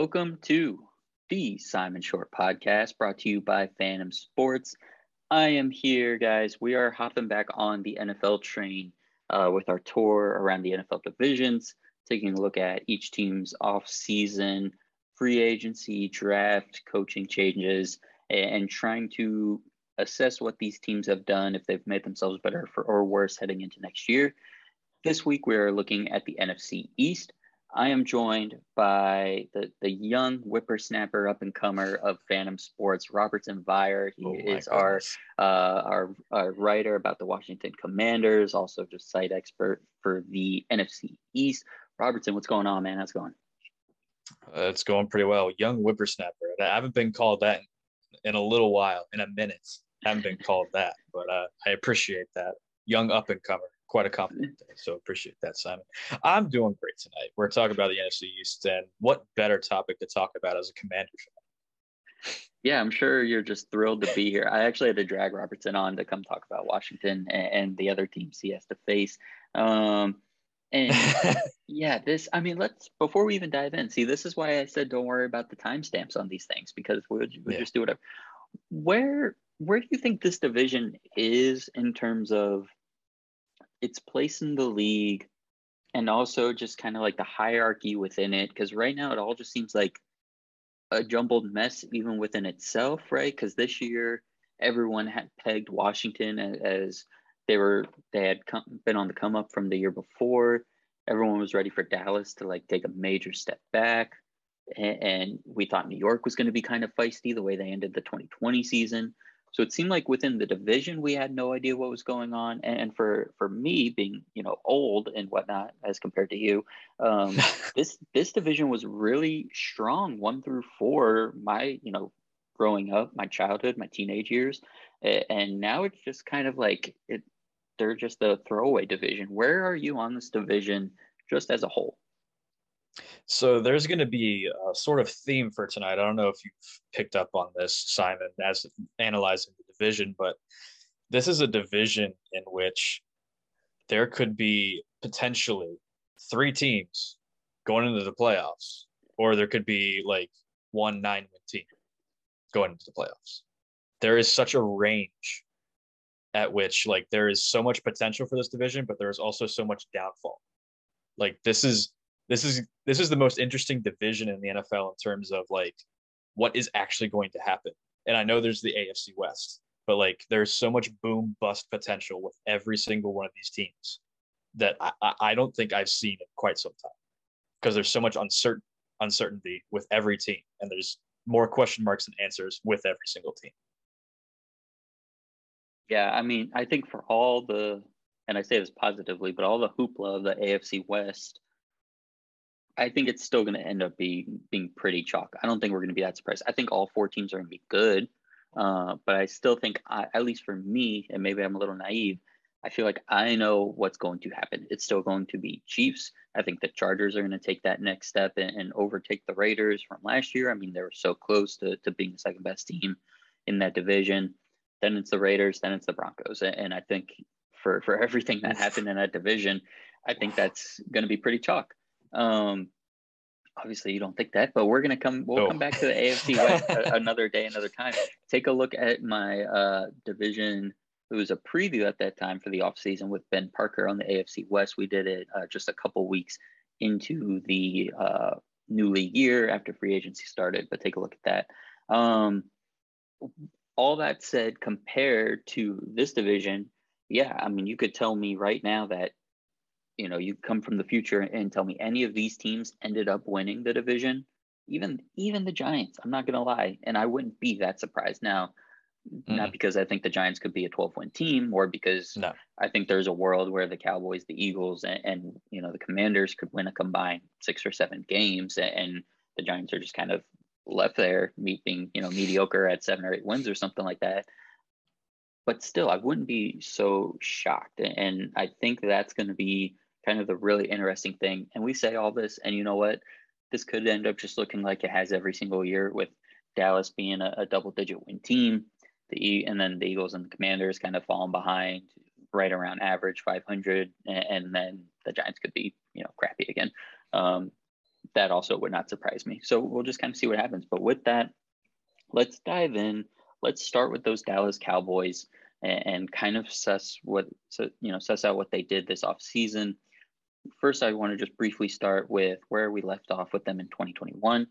Welcome to the Simon Short podcast brought to you by Fantom Sports. I am here, guys. We are hopping back on the NFL train uh, with our tour around the NFL divisions, taking a look at each team's off-season, free agency, draft, coaching changes, and trying to assess what these teams have done, if they've made themselves better for, or worse heading into next year. This week, we are looking at the NFC East. I am joined by the, the young whippersnapper up and comer of Fantom Sports, Robertson Viar. He oh is our, uh, our, our writer about the Washington Commanders, also just site expert for the NFC East. Robertson, what's going on, man? How's it going? Uh, it's going pretty well. Young whippersnapper. I haven't been called that in a little while, in a minute. I haven't been called that, but uh, I appreciate that. Young up and comer quite a compliment there. So appreciate that, Simon. I'm doing great tonight. We're talking about the NFC East, and what better topic to talk about as a Commander fan? Yeah, I'm sure you're just thrilled to be here. I actually had to drag Robertson on to come talk about Washington and, and the other teams he has to face. Um, and yeah, this, I mean, let's, before we even dive in, see, this is why I said don't worry about the timestamps on these things because we'll, we'll yeah. just do whatever. Where, where do you think this division is in terms of its place in the league and also just kind of like the hierarchy within it because right now it all just seems like a jumbled mess even within itself right? Because this year everyone had pegged washington as, they were they had come, been on the come up from the year before. Everyone was ready for dallas to like take a major step back and, and we thought new york was going to be kind of feisty the way they ended the 2020 season so it seemed like within the division we had no idea what was going on. And for for me being you know old and whatnot as compared to you, um, this this division was really strong one through four. My you know growing up, my childhood, my teenage years, and now it's just kind of like it. They're just a throwaway division. Where are you on this division, just as a whole? So there's going to be a sort of theme for tonight. I don't know if you've picked up on this, Simon, as analyzing the division, but this is a division in which there could be potentially three teams going into the playoffs, or there could be like one nine win team going into the playoffs. There is such a range at which like there is so much potential for this division, but there is also so much downfall. Like this is this is this is the most interesting division in the NFL in terms of like what is actually going to happen. And I know there's the AFC West, but like there's so much boom bust potential with every single one of these teams that I, I don't think I've seen in quite some time because there's so much uncertain uncertainty with every team and there's more question marks than answers with every single team. Yeah, I mean, I think for all the, and I say this positively, but all the hoopla of the AFC West, I think it's still going to end up being being pretty chalk. I don't think we're going to be that surprised. I think all four teams are going to be good, uh, but I still think, I, at least for me, and maybe I'm a little naive, I feel like I know what's going to happen. It's still going to be Chiefs. I think the Chargers are going to take that next step and, and overtake the Raiders from last year. I mean, they were so close to, to being the second best team in that division. Then it's the Raiders, then it's the Broncos. And I think for, for everything that happened in that division, I think that's going to be pretty chalk. Um, obviously, you don't think that, but we're gonna come. We'll oh. come back to the AFC West another day, another time. Take a look at my uh, division. It was a preview at that time for the offseason with Ben Parker on the AFC West. We did it uh, just a couple weeks into the uh, new league year after free agency started. But take a look at that. Um, all that said, compared to this division, yeah, I mean, you could tell me right now that you know, you come from the future and tell me any of these teams ended up winning the division, even even the Giants, I'm not gonna lie, and I wouldn't be that surprised now. Mm-hmm. Not because I think the Giants could be a 12 win team, or because no. I think there's a world where the Cowboys, the Eagles, and, and, you know the Commanders could win a combined six or seven games, and the Giants are just kind of left there, being you know mediocre at seven or eight wins or something like that. But still, I wouldn't be so shocked, and I think that's going to be kind of the really interesting thing. And we say all this, and you know what? This could end up just looking like it has every single year with Dallas being a, a double digit win team, the and then the Eagles and the Commanders kind of falling behind right around average 500, and, and then the Giants could be you know crappy again. Um, that also would not surprise me. So we'll just kind of see what happens. But with that, let's dive in. Let's start with those Dallas Cowboys and, and kind of suss what so you know suss out what they did this off season. First, I want to just briefly start with where we left off with them in 2021.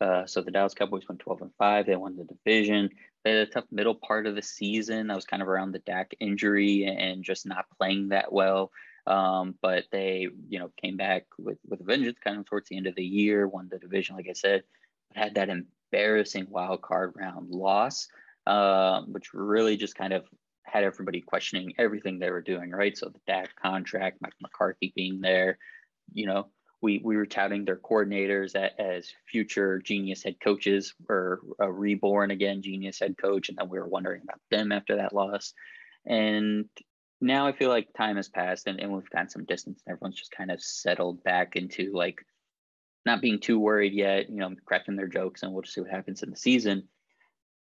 Uh, so the Dallas Cowboys went 12 and 5. They won the division. They had a tough middle part of the season. That was kind of around the Dak injury and just not playing that well. Um, but they, you know, came back with with a vengeance kind of towards the end of the year, won the division, like I said, but had that embarrassing wild card round loss, uh, which really just kind of had everybody questioning everything they were doing, right? So the Dak contract, Mike McCarthy being there, you know, we we were touting their coordinators as future genius head coaches or reborn again genius head coach, and then we were wondering about them after that loss. And now I feel like time has passed and, and we've gotten some distance and everyone's just kind of settled back into like not being too worried yet, you know, cracking their jokes and we'll just see what happens in the season.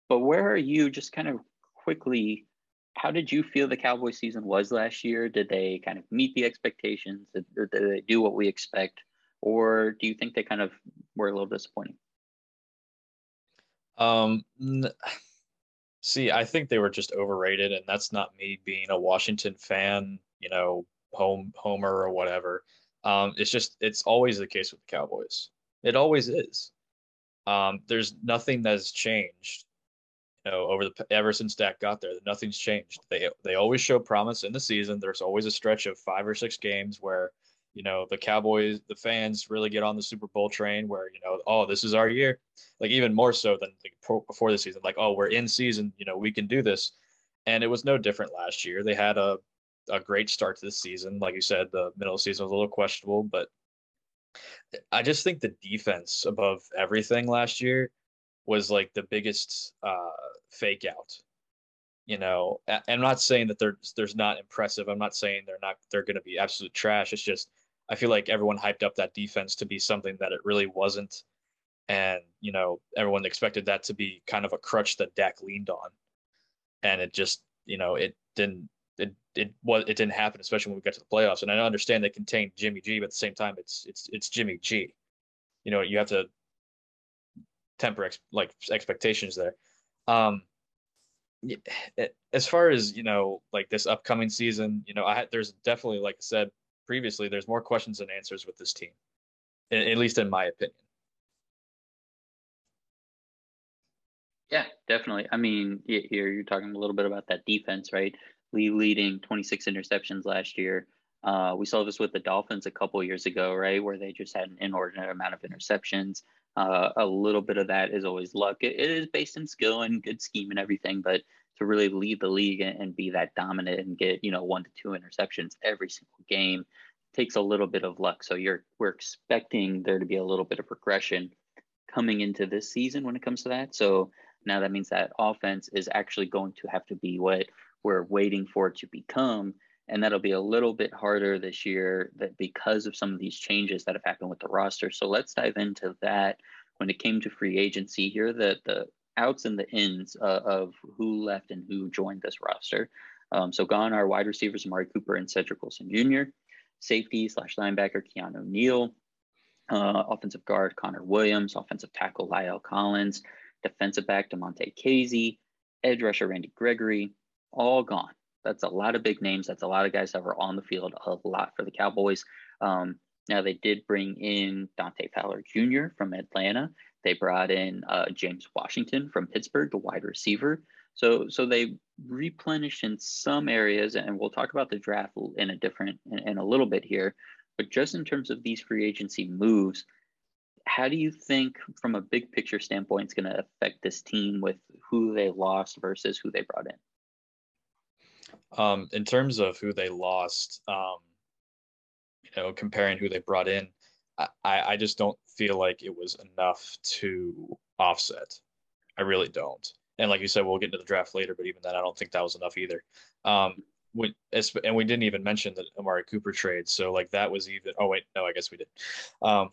But where are you just kind of quickly how did you feel the Cowboy season was last year? Did they kind of meet the expectations? Did, did they do what we expect? Or do you think they kind of were a little disappointing? Um, see, I think they were just overrated, and that's not me being a Washington fan, you know, home homer or whatever. Um, it's just it's always the case with the Cowboys. It always is. Um, there's nothing that's changed you know, over the ever since Dak got there, nothing's changed. They they always show promise in the season. There's always a stretch of five or six games where, you know, the Cowboys, the fans really get on the Super Bowl train. Where you know, oh, this is our year. Like even more so than before the season. Like, oh, we're in season. You know, we can do this. And it was no different last year. They had a a great start to the season. Like you said, the middle of the season was a little questionable, but I just think the defense above everything last year was like the biggest uh, fake out. You know, I'm not saying that there's there's not impressive. I'm not saying they're not they're going to be absolute trash. It's just I feel like everyone hyped up that defense to be something that it really wasn't, and you know everyone expected that to be kind of a crutch that Dak leaned on, and it just you know it didn't it it was it didn't happen, especially when we got to the playoffs. And I understand they contained Jimmy G, but at the same time, it's it's it's Jimmy G. You know, you have to temper ex- like expectations there. Um, as far as you know, like this upcoming season, you know, I there's definitely, like I said previously, there's more questions than answers with this team, at least in my opinion. Yeah, definitely. I mean, here you're talking a little bit about that defense, right? Lee leading 26 interceptions last year. Uh, we saw this with the Dolphins a couple years ago, right, where they just had an inordinate amount of interceptions. Uh, a little bit of that is always luck. It, it is based in skill and good scheme and everything, but to really lead the league and, and be that dominant and get you know one to two interceptions every single game takes a little bit of luck. So you're we're expecting there to be a little bit of regression coming into this season when it comes to that. So now that means that offense is actually going to have to be what we're waiting for it to become and that'll be a little bit harder this year that because of some of these changes that have happened with the roster. So let's dive into that. When it came to free agency, here are the the outs and the ins uh, of who left and who joined this roster. Um, so gone are wide receivers Amari Cooper and Cedric Wilson Jr., safety slash linebacker Keanu Neal, uh, offensive guard Connor Williams, offensive tackle La'el Collins, defensive back Damontae Kazee, edge rusher Randy Gregory, all gone that's a lot of big names. That's a lot of guys that were on the field a lot for the Cowboys. Um, now they did bring in Dante Fowler Jr. from Atlanta. They brought in uh, James Washington from Pittsburgh, the wide receiver. So so they replenished in some areas, and we'll talk about the draft in a different in, in a little bit here. But just in terms of these free agency moves, how do you think, from a big picture standpoint, it's going to affect this team with who they lost versus who they brought in? Um, in terms of who they lost, um, you know, comparing who they brought in, I, I just don't feel like it was enough to offset. I really don't. And like you said, we'll get into the draft later, but even then, I don't think that was enough either. Um, we, and we didn't even mention the Amari Cooper trade. So like that was even. Oh wait, no, I guess we did. Um,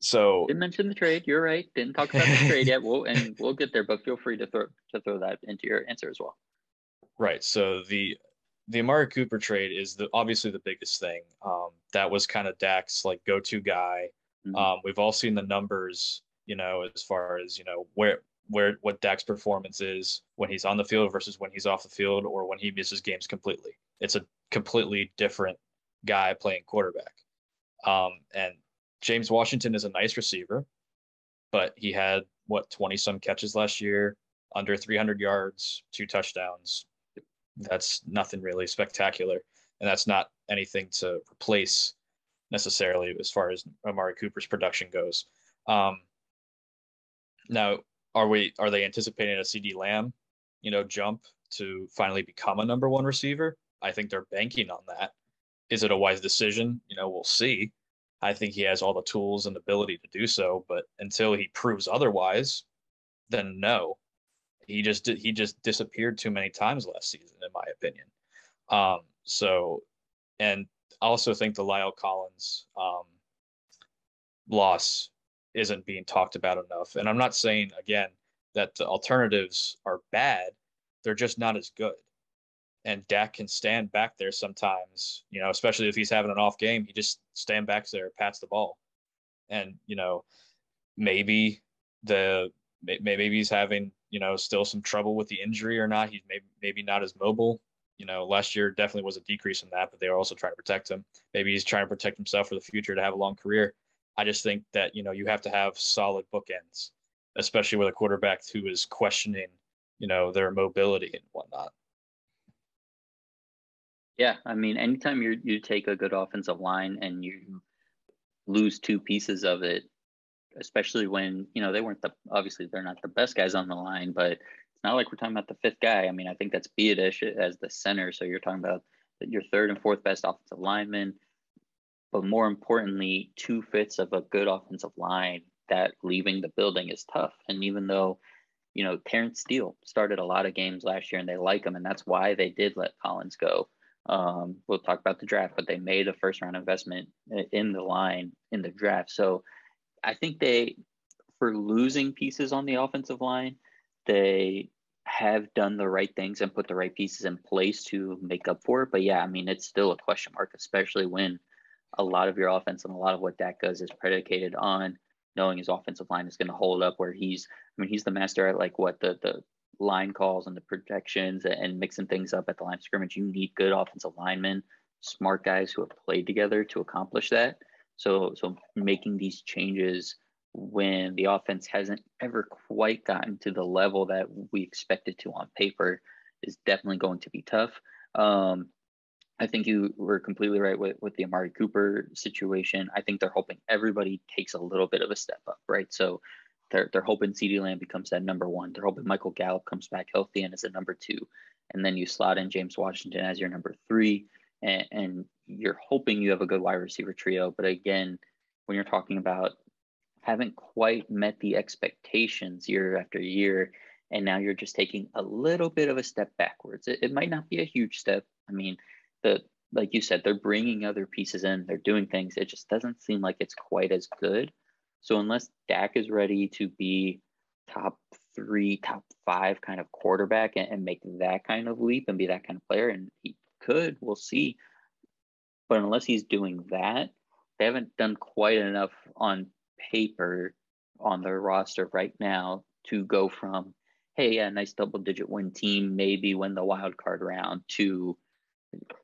so didn't mention the trade. You're right. Didn't talk about the trade yet. We'll and we'll get there, but feel free to throw to throw that into your answer as well. Right. So the the Amari Cooper trade is the obviously the biggest thing. Um, that was kind of Dak's like go-to guy. Mm-hmm. Um, we've all seen the numbers, you know, as far as you know where where what Dak's performance is when he's on the field versus when he's off the field or when he misses games completely. It's a completely different guy playing quarterback. Um, and James Washington is a nice receiver, but he had what 20 some catches last year, under 300 yards, two touchdowns. That's nothing really spectacular, and that's not anything to replace necessarily as far as Amari Cooper's production goes. Um, now, are we are they anticipating a CeeDee Lamb, you know, jump to finally become a number one receiver? I think they're banking on that. Is it a wise decision? You know, we'll see. I think he has all the tools and ability to do so, but until he proves otherwise, then no. He just he just disappeared too many times last season, in my opinion. Um, so, and I also think the La'el Collins um, loss isn't being talked about enough. And I'm not saying again that the alternatives are bad; they're just not as good. And Dak can stand back there sometimes, you know, especially if he's having an off game. He just stand back there, pats the ball, and you know, maybe the maybe he's having you know still some trouble with the injury or not. He's maybe maybe not as mobile. You know, last year definitely was a decrease in that, but they were also trying to protect him. Maybe he's trying to protect himself for the future to have a long career. I just think that you know you have to have solid bookends, especially with a quarterback who is questioning you know their mobility and whatnot. Yeah, I mean, anytime you you take a good offensive line and you lose two pieces of it, especially when you know they weren't the obviously they're not the best guys on the line, but it's not like we're talking about the fifth guy. I mean, I think that's Biadasz as the center, so you're talking about that your third and fourth best offensive lineman, but more importantly, two fifths of a good offensive line that leaving the building is tough. And even though you know Terence Steele started a lot of games last year and they like him, and that's why they did let Collins go. Um, we'll talk about the draft, but they made a first round investment in the line in the draft. So I think they, for losing pieces on the offensive line, they have done the right things and put the right pieces in place to make up for it. But yeah, I mean, it's still a question mark, especially when a lot of your offense and a lot of what Dak does is predicated on knowing his offensive line is going to hold up where he's, I mean, he's the master at like what the, the line calls and the projections and mixing things up at the line scrimmage. You need good offensive linemen, smart guys who have played together to accomplish that. So so making these changes when the offense hasn't ever quite gotten to the level that we expected to on paper is definitely going to be tough. Um, I think you were completely right with, with the Amari Cooper situation. I think they're hoping everybody takes a little bit of a step up, right? So they're, they're hoping CeeDee Lamb becomes that number one. They're hoping Michael Gallup comes back healthy and is a number two. And then you slot in James Washington as your number three and, and you're hoping you have a good wide receiver trio. But again, when you're talking about haven't quite met the expectations year after year, and now you're just taking a little bit of a step backwards. It, it might not be a huge step. I mean, the like you said, they're bringing other pieces in, they're doing things. It just doesn't seem like it's quite as good. So unless Dak is ready to be top three, top five kind of quarterback and, and make that kind of leap and be that kind of player, and he could, we'll see. But unless he's doing that, they haven't done quite enough on paper on their roster right now to go from, hey, a nice double digit win team, maybe win the wild card round to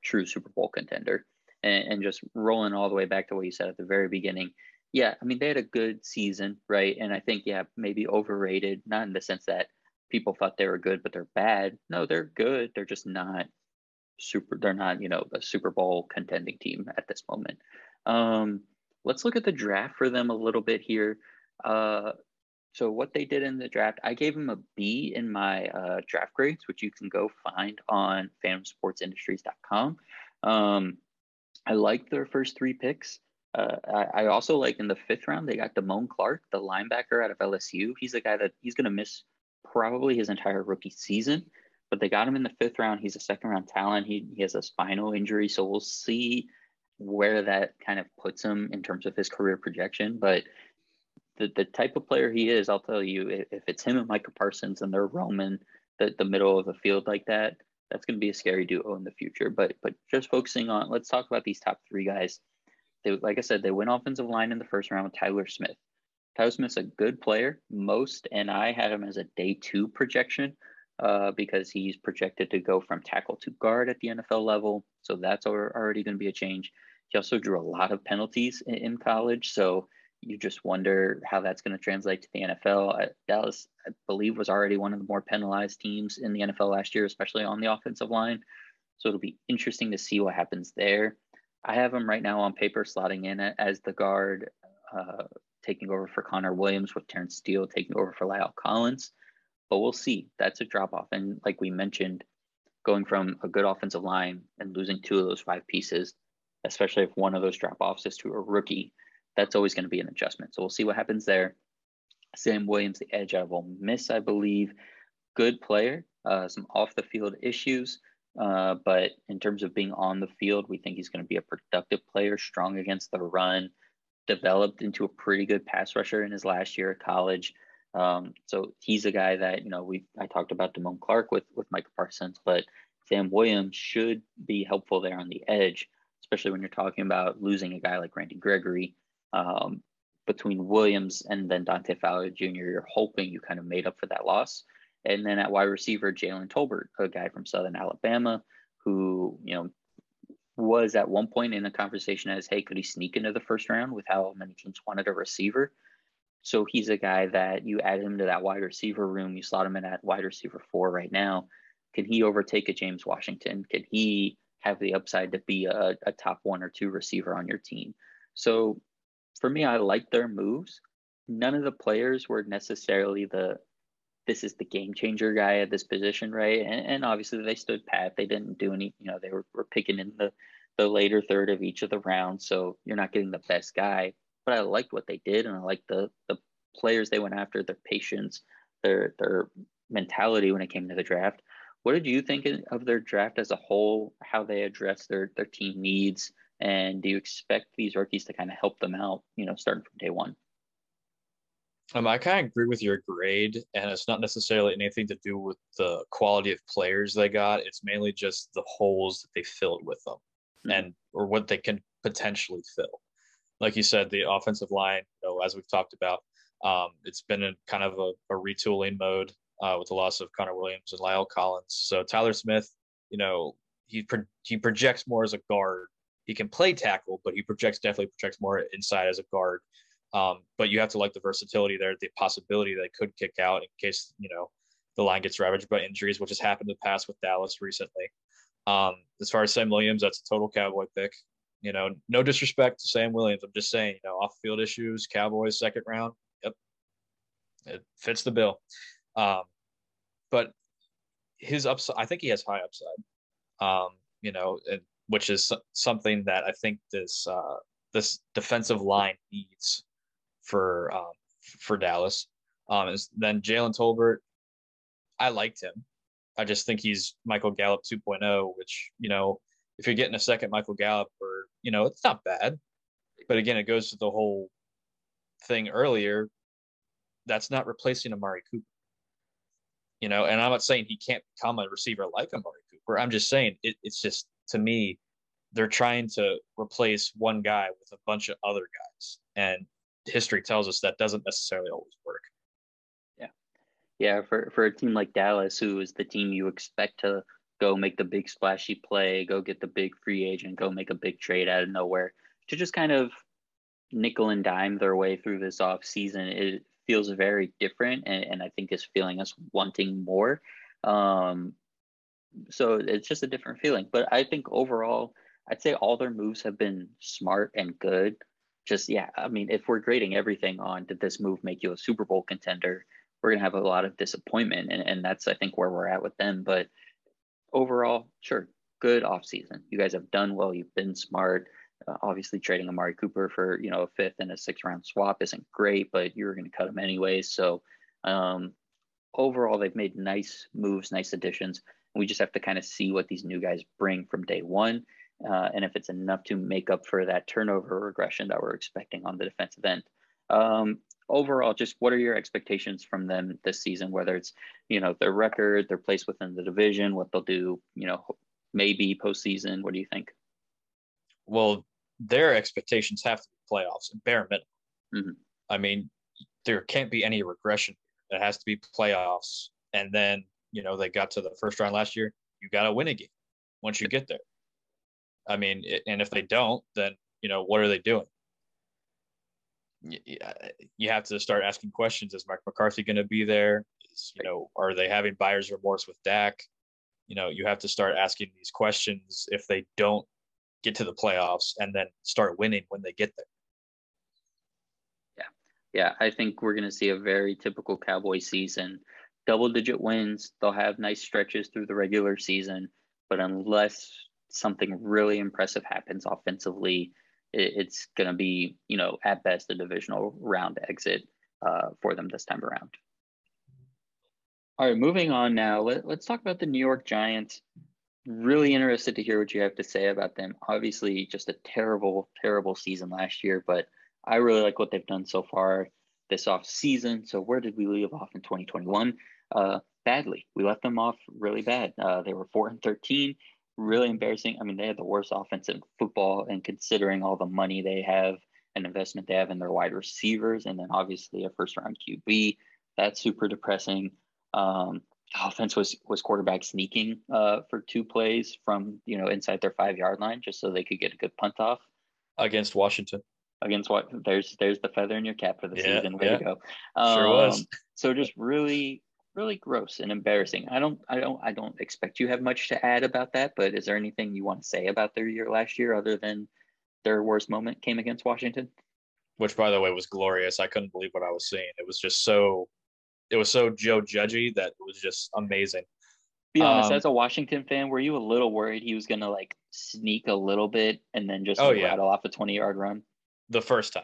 true Super Bowl contender. And, and just rolling all the way back to what you said at the very beginning. Yeah, I mean, they had a good season, right? And I think, yeah, maybe overrated, not in the sense that people thought they were good, but they're bad. No, they're good. They're just not super they're not you know a super bowl contending team at this moment. Um, let's look at the draft for them a little bit here. Uh, so what they did in the draft i gave them a b in my uh, draft grades which you can go find on fantomsportsindustries.com um, i like their first three picks. Uh, I, I, also like in the fifth round they got Damone Clark, the linebacker out of LSU. He's a guy that he's going to miss probably his entire rookie season but they got him in the fifth round. He's a second round talent. He, he has a spinal injury, so we'll see where that kind of puts him in terms of his career projection. But the, the type of player he is, I'll tell you, if, it's him and Micah Parsons and they're roaming the, the middle of the field like that, that's going to be a scary duo in the future. But but just focusing on, let's talk about these top three guys. they like I said, they went offensive line in the first round with Tyler Smith. Tyler Smith's a good player. Most and I had him as a day two projection uh, because he's projected to go from tackle to guard at the NFL level. So that's already going to be a change. He also drew a lot of penalties in, in college. So you just wonder how that's going to translate to the NFL. Dallas, I believe, was already one of the more penalized teams in the NFL last year, especially on the offensive line. So it'll be interesting to see what happens there. I have him right now on paper slotting in as the guard, uh, taking over for Connor Williams with Terence Steele taking over for La'el Collins. But we'll see. That's a drop off. And like we mentioned, going from a good offensive line and losing two of those five pieces, especially if one of those drop offs is to a rookie, that's always going to be an adjustment. So we'll see what happens there. Sam Williams, the edge out of Ole Miss, I believe, good player. Uh, some off the field issues, uh, but in terms of being on the field, we think he's going to be a productive player, strong against the run, developed into a pretty good pass rusher in his last year at college. Um, so he's a guy that you know we I talked about Damone Clark with with Micah Parsons, but Sam Williams should be helpful there on the edge, especially when you're talking about losing a guy like Randy Gregory. Um, between Williams and then Dante Fowler Jr., you're hoping you kind of made up for that loss. And then at wide receiver, Jalen Tolbert, a guy from Southern Alabama, who, you know, was at one point in a conversation as, hey, could he sneak into the first round with how many teams wanted a receiver? So he's a guy that you add him to that wide receiver room. You slot him in at wide receiver four right now. Can he overtake a James Washington? Can he have the upside to be a, a top one or two receiver on your team? So for me, I like their moves. None of the players were necessarily the this is the game changer guy at this position, right? And, and obviously they stood pat. They didn't do any, you know, they were, were picking in the, the later third of each of the rounds. So you're not getting the best guy. But I liked what they did and I liked the the players they went after, their patience, their their mentality when it came to the draft. What did you think of their draft as a whole? How they addressed their their team needs, and do you expect these rookies to kind of help them out? You know, starting from day one. Um, I kind of agree with your grade, and it's not necessarily anything to do with the quality of players they got. It's mainly just the holes that they filled with them, mm-hmm. and or what they can potentially fill. Like you said, the offensive line, you know, as we've talked about, um, it's been in kind of a, a retooling mode uh, with the loss of Connor Williams and La'el Collins. So Tyler Smith, you know, he pro- he projects more as a guard. He can play tackle, but he projects definitely projects more inside as a guard. Um, but you have to like the versatility there, the possibility that could kick out in case you know the line gets ravaged by injuries, which has happened in the past with Dallas recently. Um, as far as Sam Williams, that's a total Cowboy pick. You know, no disrespect to Sam Williams. I'm just saying, you know, off field issues, Cowboys second round. Yep, it fits the bill. Um, but his upside, I think he has high upside. Um, you know, and, which is something that I think this uh, this defensive line needs for um, for Dallas. Um, is then Jalen Tolbert. I liked him. I just think he's Michael Gallup 2.0, which you know, if you're getting a second Michael Gallup, or you know, it's not bad. But again, it goes to the whole thing earlier. That's not replacing Amari Cooper. You know, and I'm not saying he can't become a receiver like Amari Cooper. I'm just saying it, it's just to me, they're trying to replace one guy with a bunch of other guys, and history tells us that doesn't necessarily always work. Yeah. Yeah. For, for a team like Dallas, who is the team you expect to go make the big splashy play, go get the big free agent, go make a big trade out of nowhere, to just kind of nickel and dime their way through this off season, it feels very different. And, and I think is feeling us wanting more. Um, so it's just a different feeling. But I think overall, I'd say all their moves have been smart and good just yeah, I mean, if we're grading everything on did this move make you a Super Bowl contender, we're gonna have a lot of disappointment, and and that's I think where we're at with them. But overall, sure, good offseason. You guys have done well. You've been smart. Uh, obviously, trading Amari Cooper for you know a fifth and a sixth round swap isn't great, but you're going to cut him anyways. So um, overall, they've made nice moves, nice additions. We just have to kind of see what these new guys bring from day one uh, and if it's enough to make up for that turnover regression that we're expecting on the defensive end. Um, overall, just what are your expectations from them this season? Whether it's you know their record, their place within the division, what they'll do, you know, maybe postseason. What do you think? Well, their expectations have to be playoffs and bare minimum. Mm-hmm. I mean, there can't be any regression. It has to be playoffs. And then, you know, they got to the first round last year. You got to win a game once you get there. I mean, and if they don't, then, you know, what are they doing? Uh, you have to start asking questions. Is Mike McCarthy going to be there? Is, you know, are they having buyer's remorse with Dak? You know, you have to start asking these questions if they don't get to the playoffs and then start winning when they get there. Yeah, Yeah. I think we're going to see a very typical Cowboy season. Double digit wins. They'll have nice stretches through the regular season, but unless something really impressive happens offensively, it's going to be, you know, at best a divisional round exit uh, for them this time around. All right, moving on now. Let, let's talk about the New York Giants. Really interested to hear what you have to say about them. Obviously, just a terrible, terrible season last year, but I really like what they've done so far this off season. So where did we leave off in 2021? Uh, badly. We left them off really bad. Uh, they were four and 13, really embarrassing. I mean, they had the worst offense in football, and considering all the money they have and investment they have in their wide receivers, and then obviously a first round QB, that's super depressing. Um, offense was was quarterback sneaking uh, for two plays from you know inside their five yard line just so they could get a good punt off against Washington against what there's there's the feather in your cap for the yeah, season. Way yeah. to go. Um, sure was. so just really really gross and embarrassing. I don't I don't I don't expect you have much to add about that, but is there anything you want to say about their year last year other than their worst moment came against Washington? Which by the way was glorious. I couldn't believe what I was seeing. It was just so it was so Joe Judgy that it was just amazing. Be honest, um, as a Washington fan, were you a little worried he was gonna like sneak a little bit and then just oh, rattle yeah. off a 20 yard run? the first time.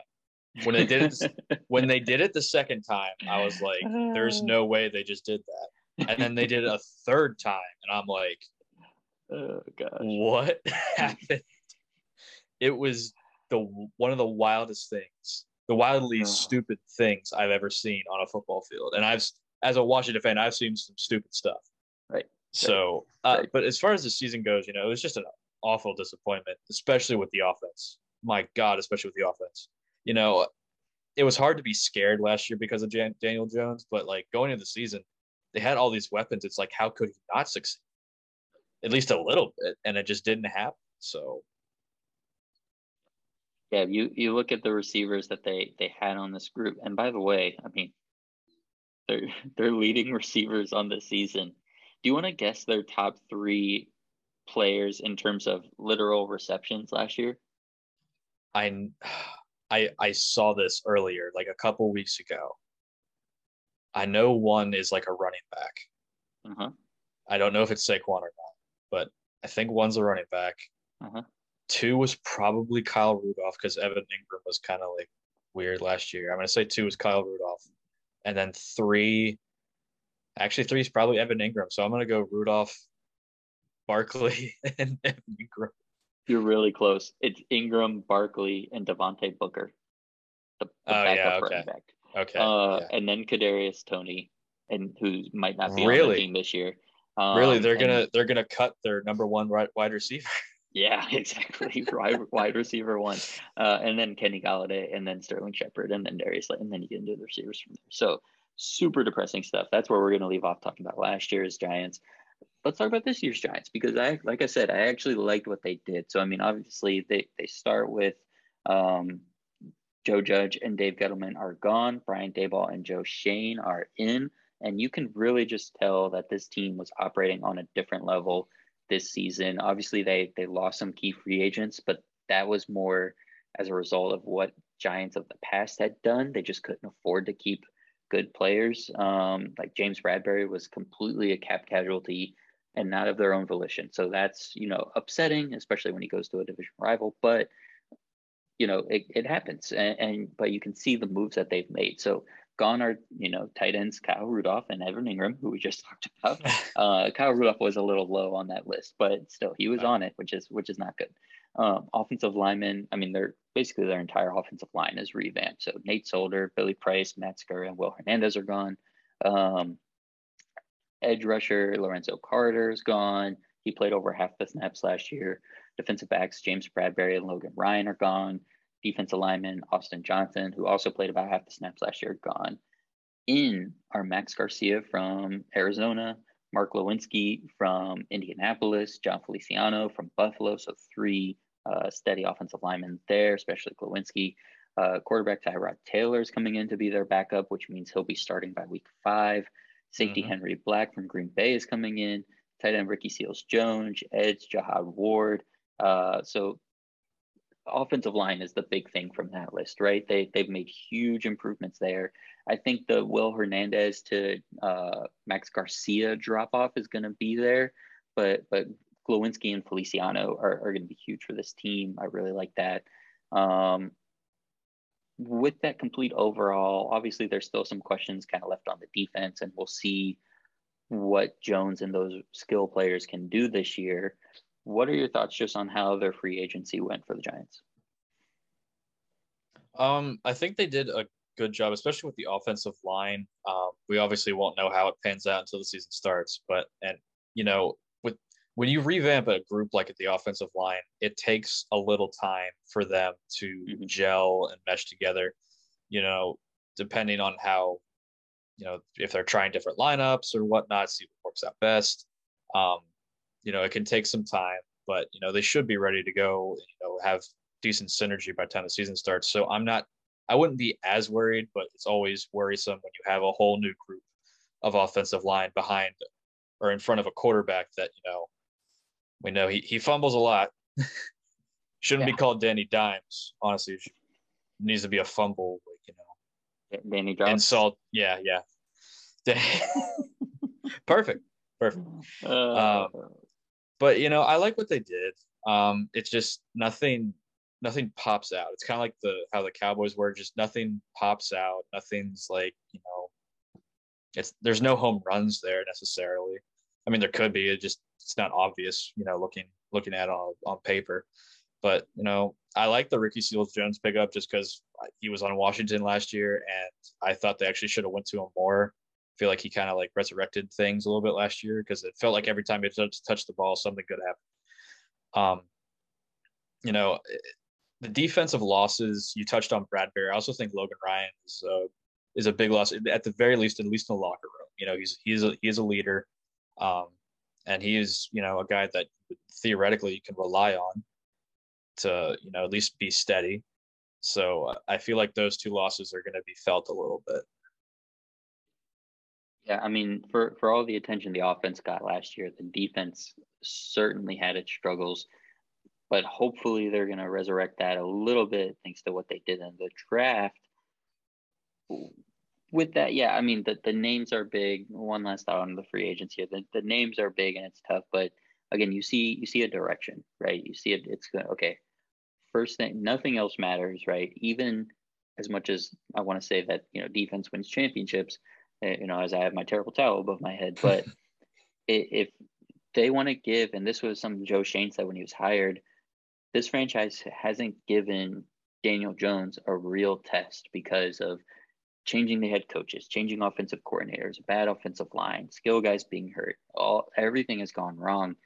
When they did it, when they did it the second time, I was like, "There's no way they just did that." And then they did it a third time, and I'm like, "Oh gosh, what happened?" It was the one of the wildest things, the wildly oh. stupid things I've ever seen on a football field. And I've, as a Washington fan, I've seen some stupid stuff. Right. So, uh, right. but as far as the season goes, you know, it was just an awful disappointment, especially with the offense my God, especially with the offense. You know, it was hard to be scared last year because of Jan- Daniel Jones, but like going into the season, they had all these weapons. It's like, how could he not succeed? At least a little bit, and it just didn't happen. So, yeah, you you look at the receivers that they they had on this group, and by the way, I mean, they're they're leading receivers on the season. Do you want to guess their top three players in terms of literal receptions last year? I I I saw this earlier, like a couple weeks ago. I know one is like a running back. Uh-huh. I don't know if it's Saquon or not, but I think one's a running back. Uh-huh. Two was probably Kyle Rudolph because Evan Engram was kind of like weird last year. I'm gonna say two was Kyle Rudolph, and then three, actually three is probably Evan Engram. So I'm gonna go Rudolph, Barkley, and Evan Engram. You're really close. It's Engram, Barkley, and Devontae Booker. The, the oh yeah, okay. Back. Okay. Uh, yeah. and then Kadarius Toney, and who might not be really? on the team this year. Um, really, they're gonna and, they're gonna cut their number one right wide receiver. Yeah, exactly. wide, wide receiver one, uh, and then Kenny Golladay, and then Sterling Shepard, and then Darius Slay, and then you get into the receivers from there. So super depressing stuff. That's where we're gonna leave off talking about last year's Giants let's talk about this year's Giants because I, like I said, I actually liked what they did. So I mean, obviously they they start with um, Joe Judge and Dave Gettleman are gone. Brian Daboll and Joe Schoen are in, and you can really just tell that this team was operating on a different level this season. Obviously, they they lost some key free agents, but that was more as a result of what Giants of the past had done. They just couldn't afford to keep good players. Um, like James Bradberry was completely a cap casualty and not of their own volition. So that's, you know, upsetting, especially when he goes to a division rival. But, you know, it, it happens. And, and, but you can see the moves that they've made. So gone are, you know, tight ends Kyle Rudolph and Evan Engram, who we just talked about. Uh, Kyle Rudolph was a little low on that list, but still he was on it, which is which is not good. Um, offensive linemen, I mean, they're basically their entire offensive line is revamped. So Nate Solder, Billy Price, Matt Skura, and Will Hernandez are gone. Um, edge rusher Lorenzo Carter is gone. He played over half the snaps last year. Defensive backs James Bradberry and Logan Ryan are gone. Defensive lineman Austin Johnson, who also played about half the snaps last year, gone. In are Max Garcia from Arizona, Mark Glowinski from Indianapolis, Jon Feliciano from Buffalo. So three uh, steady offensive linemen there, especially Glowinski. Uh, quarterback Tyrod Taylor is coming in to be their backup, which means he'll be starting by week five. Safety mm-hmm. Henry Black from Green Bay is coming in. Tight end Ricky Seals Jones, edge Jihad Ward. Uh, so offensive line is the big thing from that list, right? They they've made huge improvements there. I think the Will Hernandez to uh, Max Garcia drop off is going to be there, but but Glowinski and Feliciano are, are going to be huge for this team. I really like that. Um, with that complete overall, obviously there's still some questions kind of left on the defense, and we'll see what Jones and those skill players can do this year. What are your thoughts just on how their free agency went for the Giants? Um, I think they did a good job, especially with the offensive line. Um, we obviously won't know how it pans out until the season starts, but and you know, when you revamp a group like at the offensive line, it takes a little time for them to mm-hmm. gel and mesh together. You know, depending on how, you know, if they're trying different lineups or whatnot, see what works out best. Um, you know, it can take some time, but you know, they should be ready to go. You know, have decent synergy by the time the season starts. So I'm not I wouldn't be as worried, but it's always worrisome when you have a whole new group of offensive line behind or in front of a quarterback that, you know, we know he, he fumbles a lot. Shouldn't yeah. be called Danny Dimes, honestly. needs to be a fumble, like, you know. Danny Dimes. Insult. Yeah, yeah. perfect. Perfect. Uh, um, but you know, I like what they did. Um, it's just nothing nothing pops out. It's kind of like the how the Cowboys were, just nothing pops out. Nothing's like you know, it's there's no home runs there necessarily. I mean, there could be. It just it's not obvious, you know, looking looking at on on paper. But you know, I like the Ricky Seals Jones pickup just because he was on Washington last year, and I thought they actually should have went to him more. I feel like he kind of like resurrected things a little bit last year because it felt like every time he touched, the ball, something good happened. Um, you know, the defensive losses you touched on Bradberry. I also think Logan Ryan is a, is a big loss at the very least, at least in the locker room. You know, he's he's a he's a leader, um, and he is you know a guy that theoretically you can rely on to you know at least be steady. So I feel like those two losses are going to be felt a little bit. Yeah, I mean, for for all the attention the offense got last year, the defense certainly had its struggles but hopefully they're going to resurrect that a little bit thanks to what they did in the draft. With that, yeah, I mean the, the names are big. One last thought on the free agents here. The, the names are big and it's tough, but again, you see you see a direction, right? You see it. It's good. Okay, first thing, nothing else matters, right? Even as much as I want to say that you know defense wins championships, eh, you know, as I have my terrible towel above my head, but if they want to give, and this was something Joe Schoen said when he was hired, this franchise hasn't given Daniel Jones a real test because of changing the head coaches, changing offensive coordinators, bad offensive line, skill guys being hurt. All everything has gone wrong.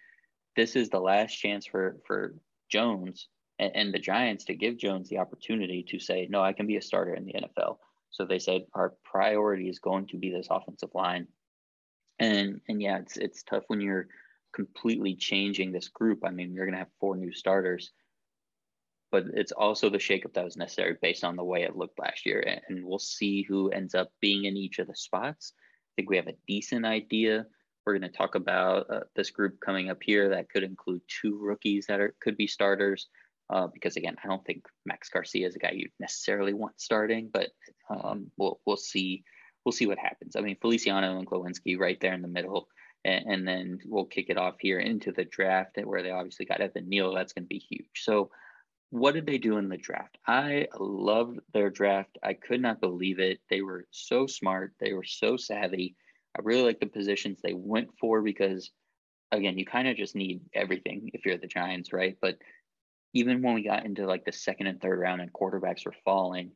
This is the last chance for for Jones and, and the Giants to give Jones the opportunity to say, "No, I can be a starter in the NFL." So they said our priority is going to be this offensive line. And and yeah, it's it's tough when you're completely changing this group. I mean, you're going to have four new starters, but it's also the shakeup that was necessary based on the way it looked last year. And we'll see who ends up being in each of the spots. I think we have a decent idea. We're going to talk about uh, this group coming up here that could include two rookies that are could be starters. Uh, because again, I don't think Max Garcia is a guy you necessarily want starting, but um, we'll we'll see we'll see what happens. I mean, Feliciano and Glowinski right there in the middle and, and then we'll kick it off here into the draft where they obviously got Evan Neal. That's going to be huge. So, what did they do in the draft? I loved their draft. I could not believe it. They were so smart. They were so savvy. I really like the positions they went for because, again, you kind of just need everything if you're the Giants, right? But even when we got into like the second and third round and quarterbacks were falling,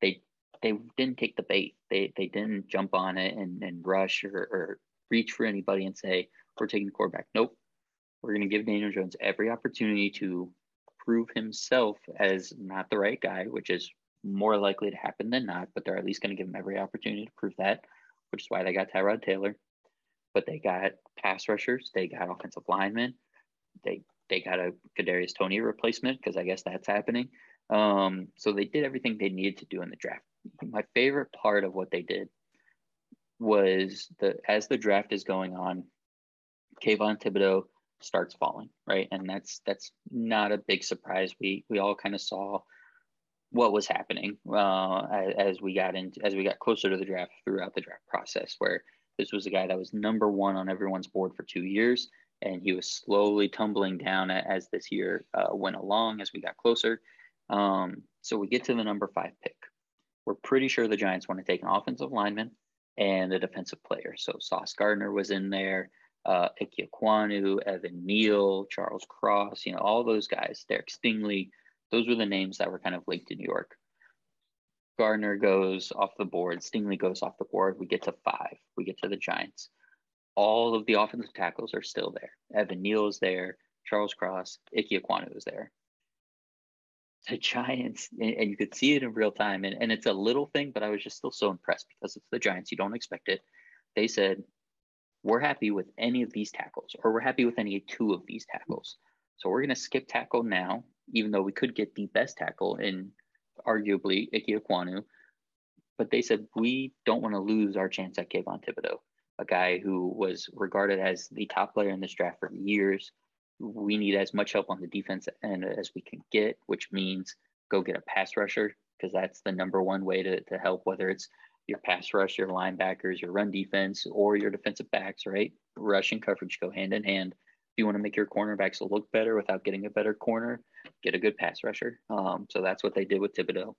they they didn't take the bait. They they didn't jump on it and, and rush or, or reach for anybody and say, we're taking the quarterback. Nope. We're going to give Daniel Jones every opportunity to prove himself as not the right guy, which is more likely to happen than not, but they're at least going to give him every opportunity to prove that, which is why they got Tyrod Taylor. But they got pass rushers, they got offensive linemen, they they got a Kadarius Toney replacement because I guess that's happening. Um, so they did everything they needed to do in the draft. My favorite part of what they did was the as the draft is going on, Kayvon Thibodeaux starts falling, right? And that's that's not a big surprise. We we all kind of saw what was happening uh, as, as, we got into as we got closer to the draft throughout the draft process, where this was a guy that was number one on everyone's board for two years, and he was slowly tumbling down as this year uh, went along as we got closer. Um, so we get to the number five pick. We're pretty sure the Giants want to take an offensive lineman and a defensive player. So Sauce Gardner was in there uh, Ike Ekwonu, Evan Neal, Charles Cross, you know, all those guys, Derek Stingley, those were the names that were kind of linked to New York. Gardner goes off the board, Stingley goes off the board. We get to five, we get to the Giants. All of the offensive tackles are still there. Evan Neal is there, Charles Cross, Ike Ekwonu is there. The Giants, and you could see it in real time, and, and it's a little thing, but I was just still so impressed because it's the Giants. You don't expect it. They said, we're happy with any of these tackles, or we're happy with any two of these tackles. So we're going to skip tackle now, even though we could get the best tackle in arguably Ike Ekwonu. But they said we don't want to lose our chance at Kayvon Thibodeaux, a guy who was regarded as the top player in this draft for years. We need as much help on the defense end as we can get, which means go get a pass rusher because that's the number one way to, to help, whether it's your pass rush, your linebackers, your run defense, or your defensive backs, right? Rush and coverage go hand in hand. If you want to make your cornerbacks look better without getting a better corner, get a good pass rusher. Um, so that's what they did with Thibodeaux.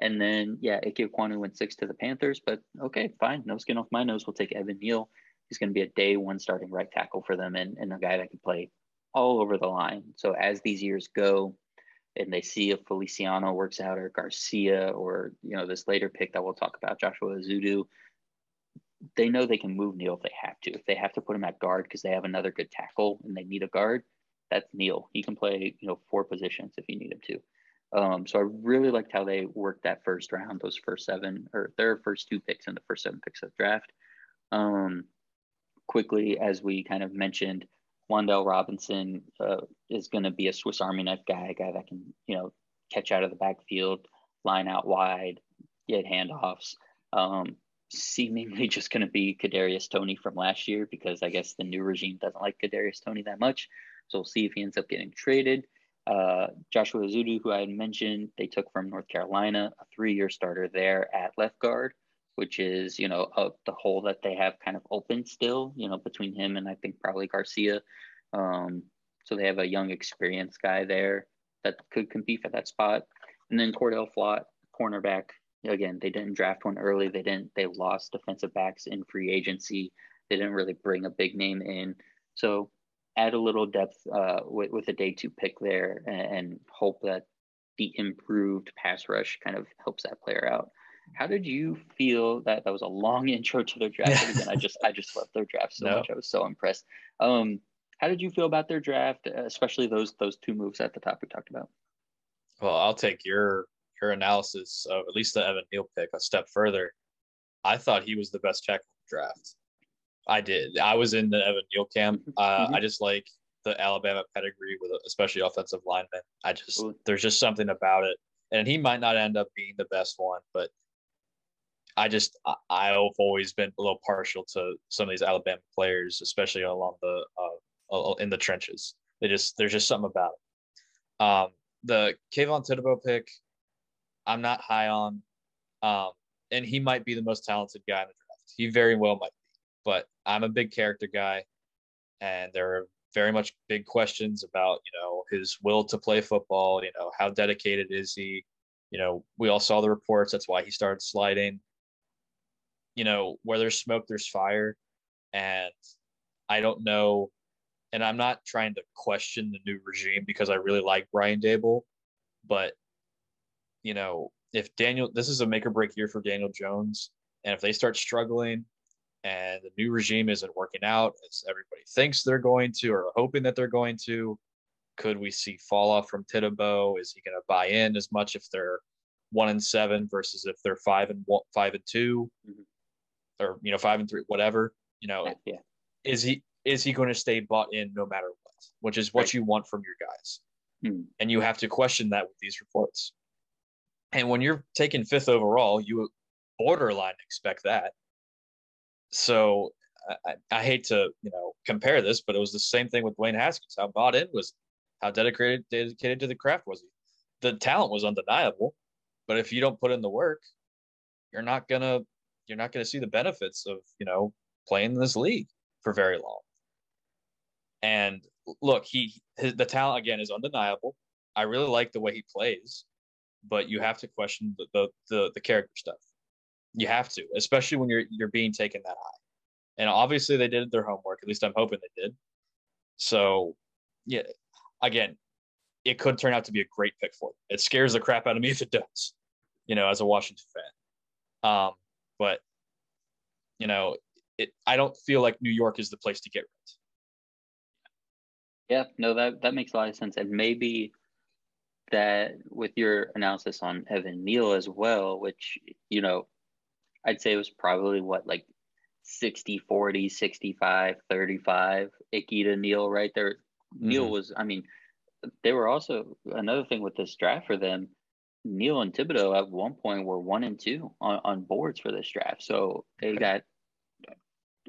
And then, yeah, Ike Ekwonu went six to the Panthers, but okay, fine. No skin off my nose. We'll take Evan Neal. He's going to be a day one starting right tackle for them and, and a guy that can play all over the line. So as these years go, and they see if Feliciano works out or Garcia or you know this later pick that we'll talk about, Joshua Ezeudu, they know they can move Neal if they have to. If they have to put him at guard because they have another good tackle and they need a guard, that's Neal. He can play you know four positions if you need him to. Um, so I really liked how they worked that first round, those first seven or their first two picks and the first seven picks of the draft. Um, quickly, as we kind of mentioned, Wan'Dale Robinson uh, is going to be a Swiss Army knife guy, a guy that can, you know, catch out of the backfield, line out wide, get handoffs. Um, seemingly just going to be Kadarius Toney from last year because I guess the new regime doesn't like Kadarius Toney that much. So we'll see if he ends up getting traded. Uh, Joshua Ezeudu, who I had mentioned, they took from North Carolina, a three-year starter there at left guard which is you know uh, the hole that they have kind of open still you know between him and i think probably garcia. Um, so they have a young experienced guy there that could compete for that spot. And then Cordale Flott cornerback. Again they didn't draft one early. They didn't they lost defensive backs in free agency. They didn't really bring a big name in. So add a little depth uh, with, with a day two pick there and, and hope that the improved pass rush kind of helps that player out how did you feel that that was a long intro to their draft? again, I just I just loved their draft so no. much. I was so impressed. Um, how did you feel about their draft, especially those those two moves at the top we talked about? Well, I'll take your your analysis of at least the Evan Neal pick a step further. I thought he was the best tackle draft. I did. I was in the Evan Neal camp. Mm-hmm. Uh, mm-hmm. I just like the Alabama pedigree with especially offensive linemen. I just Ooh. there's just something about it, and he might not end up being the best one, but I just I've always been a little partial to some of these Alabama players, especially along the uh, in the trenches. They just there's just something about it. Um, the Kayvon Thibodeaux pick, I'm not high on, um, and he might be the most talented guy in the draft. He very well might be, but I'm a big character guy, and there are very much big questions about you know his will to play football. You know how dedicated is he? You know we all saw the reports. That's why he started sliding you know, where there's smoke, there's fire. And I don't know. And I'm not trying to question the new regime because I really like Brian Daboll. But, you know, if Daniel, this is a make or break year for Daniel Jones. And if they start struggling, and the new regime isn't working out as everybody thinks they're going to or hoping that they're going to. Could we see fall off from Thibodeaux? Is he going to buy in as much if they're one and seven versus if they're five and one, five and 2 mm-hmm. Or you know five and three, whatever? You know, yeah. is he is he going to stay bought in no matter what? Which is what right. you want from your guys, mm-hmm. and you have to question that with these reports. And when you're taking fifth overall, you borderline expect that. So I, I, hate to you know compare this, but it was the same thing with Dwayne Haskins. How bought in was, how dedicated dedicated to the craft was he? The talent was undeniable, but if you don't put in the work, you're not gonna you're not gonna see the benefits of you know playing in this league for very long. And look, he his, the talent again is undeniable. I really like the way he plays, but you have to question the the the, the character stuff. You have to, especially when you're you're being taken that high. And obviously they did their homework. At least I'm hoping they did. So, yeah, again, it could turn out to be a great pick for them. It scares the crap out of me if it does, you know, as a Washington fan. Um, but you know, it I don't feel like New York is the place to get rid. Yeah, no, that that makes a lot of sense, and maybe that with your analysis on Evan Neal as well, which you know I'd say it was probably what like 60 40 65 35 Ickey to Neal right there mm-hmm. Neal was I mean they were also another thing with this draft for them Neal and Thibodeaux at one point were one and two on, on boards for this draft. So they got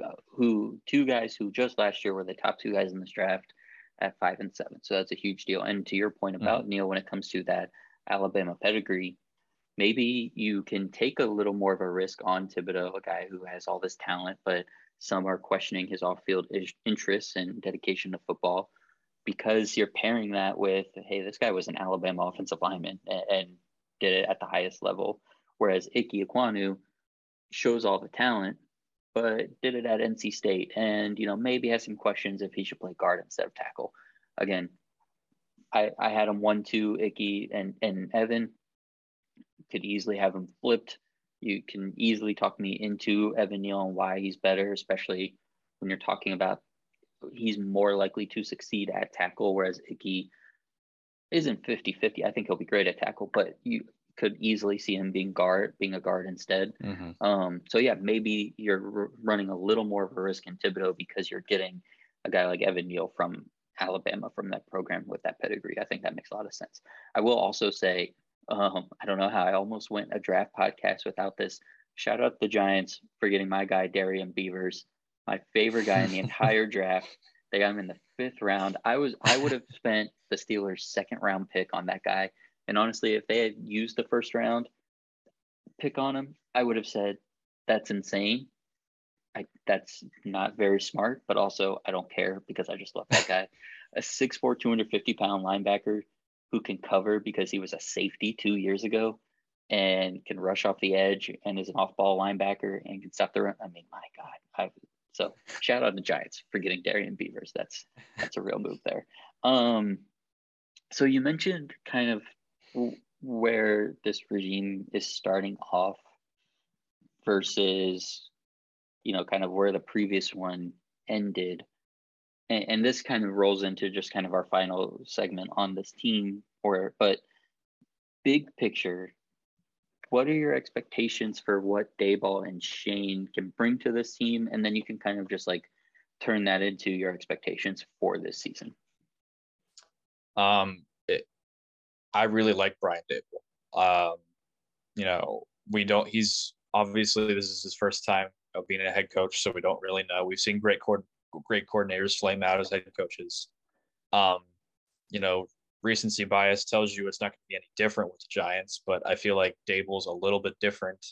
uh, who two guys who just last year were the top two guys in this draft at five and seven. So that's a huge deal. And to your point about mm-hmm. Neal when it comes to that Alabama pedigree maybe you can take a little more of a risk on Thibodeaux, a guy who has all this talent, but some are questioning his off-field interests and dedication to football because you're pairing that with, hey, this guy was an Alabama offensive lineman and, and did it at the highest level, whereas Ickey Ekwonu shows all the talent, but did it at NC State, and you know maybe has some questions if he should play guard instead of tackle. Again, I, I had him one two Ickey and and Evan could easily have him flipped. You can easily talk me into Evan Neal and why he's better, especially when you're talking about he's more likely to succeed at tackle, whereas Ickey isn't 50 50. I think he'll be great at tackle, but you could easily see him being guard, being a guard instead. Mm-hmm. Um, so yeah, maybe you're r- running a little more of a risk in Thibodeaux because you're getting a guy like Evan Neal from Alabama from that program with that pedigree. I think that makes a lot of sense. I will also say um, I don't know how I almost went a draft podcast without this. Shout out to the Giants for getting my guy Darrian Beavers, my favorite guy in the entire draft. They got him in the fifth round. I was I would have spent the Steelers' second round pick on that guy. And honestly, if they had used the first round pick on him, I would have said that's insane. I that's not very smart, but also I don't care because I just love that guy. A 6'4", 250 pound linebacker who can cover because he was a safety two years ago and can rush off the edge and is an off ball linebacker and can stop the run. I mean, my God. I, so shout out the Giants for getting Darrian Beavers. That's that's a real move there. Um, so you mentioned kind of where this regime is starting off versus, you know, kind of where the previous one ended and, and this kind of rolls into just kind of our final segment on this team or but big picture what are your expectations for what Daboll and Schoen can bring to this team? And then you can kind of just like turn that into your expectations for this season. Um, it, I really like Brian Daboll. Um, you know, we don't. He's obviously this is his first time of being a head coach, so we don't really know. We've seen great cord great coordinators flame out as head coaches. Um, you know, recency bias tells you it's not going to be any different with the Giants, but I feel like Daboll's a little bit different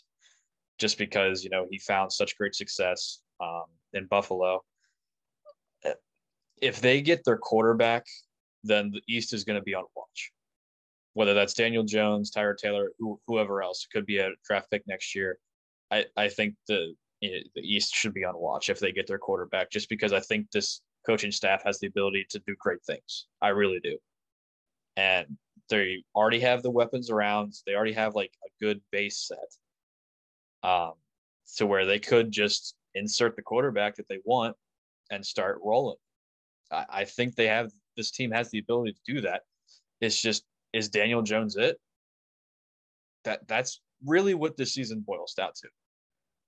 just because, you know, he found such great success um, in Buffalo. If they get their quarterback, then the East is going to be on watch. Whether that's Daniel Jones, Tyrod Taylor, who, whoever else, could be a draft pick next year. I, I think the the East should be on watch if they get their quarterback, just because I think this coaching staff has the ability to do great things. I really do. And they already have the weapons around. They already have like a good base set. Um, to where they could just insert the quarterback that they want and start rolling. I, I think they have this team has the ability to do that. It's just is Daniel Jones it? That that's really what this season boils down to.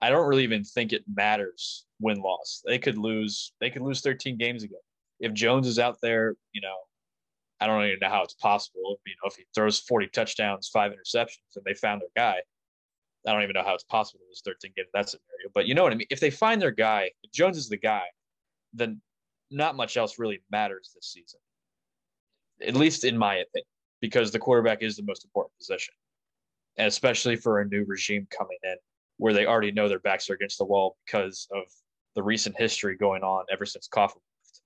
I don't really even think it matters win loss. They could lose. They could lose 13 games again If Jones is out there, you know, I don't even know how it's possible. You know, if he throws 40 touchdowns, five interceptions, and they found their guy, I don't even know how it's possible to lose 13 games in that scenario. But you know what I mean? If they find their guy, if Jones is the guy, then not much else really matters this season. At least in my opinion, because the quarterback is the most important position. And especially for a new regime coming in where they already know their backs are against the wall because of the recent history going on ever since Coughlin left.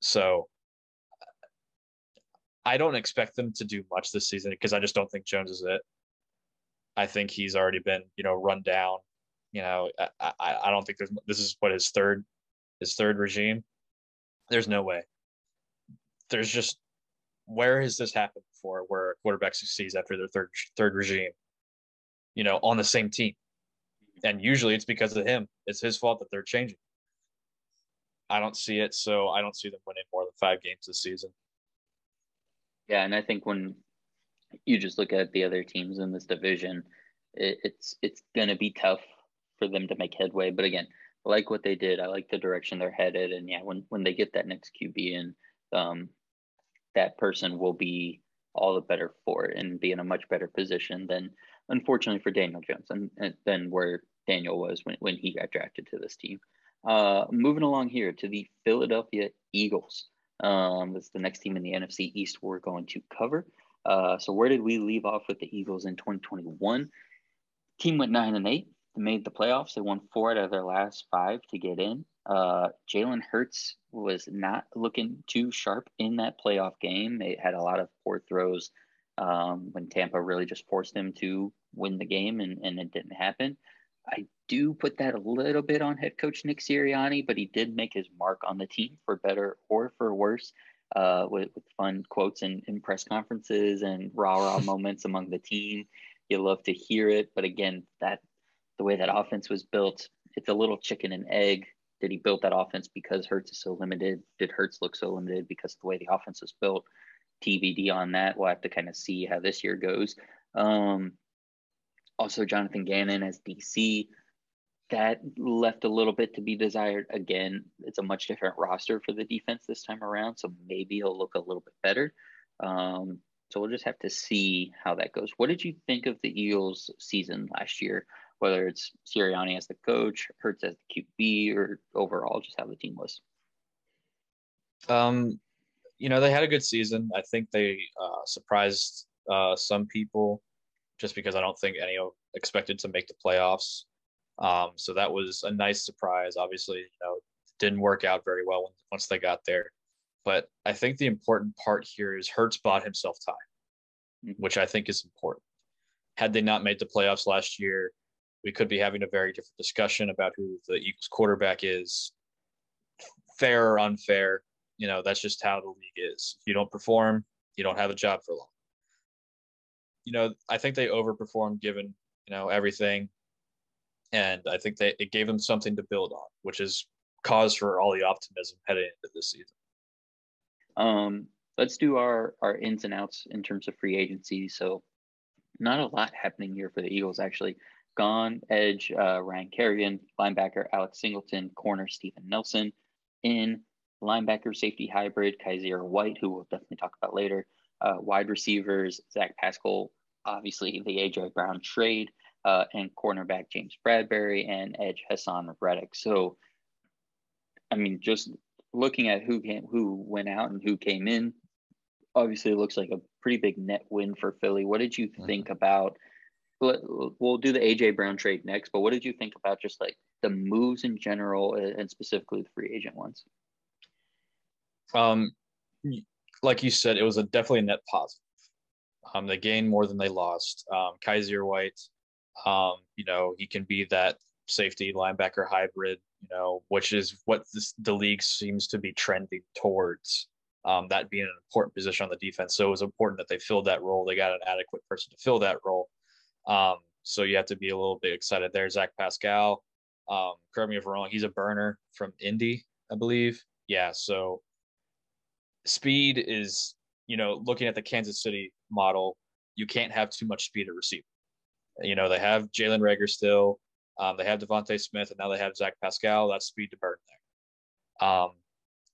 So I don't expect them to do much this season because I just don't think Jones is it. I think he's already been, you know, run down. You know, I, I, I don't think there's this is what his third his third regime. There's no way. There's just where has this happened before where a quarterback succeeds after their third third regime? You know, on the same team. And usually it's because of him. It's his fault that they're changing. I don't see it, so I don't see them winning more than five games this season. Yeah, and I think when you just look at the other teams in this division, it, it's it's going to be tough for them to make headway. But again, I like what they did. I like the direction they're headed, and yeah, when when they get that next QB in, um, that person will be all the better for it and be in a much better position than, unfortunately, for Daniel Jones and, and than where Daniel was when when he got drafted to this team. Uh, moving along here to the Philadelphia Eagles. Um, that's the next team in the NFC East we're going to cover. Uh, so where did we leave off with the Eagles in 2021? Team went nine and eight. They made the playoffs. They won four out of their last five to get in. Uh, Jalen Hurts was not looking too sharp in that playoff game. They had a lot of poor throws um, when Tampa really just forced him to win the game, and, and it didn't happen. I do put that a little bit on head coach Nick Sirianni, but he did make his mark on the team for better or for worse uh, with, with fun quotes in, in press conferences and rah rah moments among the team. You love to hear it, but again, that the way that offense was built, it's a little chicken and egg. Did he build that offense because Hurts is so limited? Did Hurts look so limited because of the way the offense was built? TBD on that. We'll have to kind of see how this year goes. Um, also, Jonathan Gannon as DC that left a little bit to be desired. Again, it's a much different roster for the defense this time around, so maybe he'll look a little bit better. Um, so we'll just have to see how that goes. What did you think of the Eagles' season last year? Whether it's Sirianni as the coach, Hurts as the QB, or overall just how the team was. Um, you know, they had a good season. I think they uh, surprised uh, some people, just because I don't think any expected to make the playoffs. Um, so that was a nice surprise. Obviously, you know, didn't work out very well once they got there. But I think the important part here is Hurts bought himself time, mm-hmm. which I think is important. Had they not made the playoffs last year, we could be having a very different discussion about who the Eagles quarterback is. Fair or unfair, you know, that's just how the league is. If you don't perform, you don't have a job for long. You know, I think they overperformed given, you know, everything and I think that it gave them something to build on, which is cause for all the optimism heading into this season. Um, let's do our our ins and outs in terms of free agency. So, not a lot happening here for the Eagles actually. Gone edge uh, Ryan Kerrigan, linebacker Alex Singleton, corner Steven Nelson, in linebacker safety hybrid Kyzir White, who we'll definitely talk about later. Uh, wide receivers Zach Pascal, obviously the AJ Brown trade uh, and cornerback James Bradberry and edge Haason Reddick. So, I mean, just looking at who came, who went out and who came in, obviously it looks like a pretty big net win for Philly. What did you mm-hmm. think about? We'll do the AJ Brown trade next, but what did you think about just like the moves in general and specifically the free agent ones? Um, like you said, it was a definitely a net positive. Um, they gained more than they lost. Um, Kyzir White um, you know, he can be that safety linebacker hybrid, you know, which is what this, the league seems to be trending towards. Um, that being an important position on the defense. So it was important that they filled that role. They got an adequate person to fill that role. Um, so you have to be a little bit excited there. Zach Pascal, Um, correct me if I'm wrong. He's a burner from Indy, I believe. Yeah. So speed is, you know, looking at the Kansas City model, you can't have too much speed at receiver. You know, they have Jalen Reagor still. Um, they have DeVonta Smith, and now they have Zach Pascal. That's speed to burn there. Um,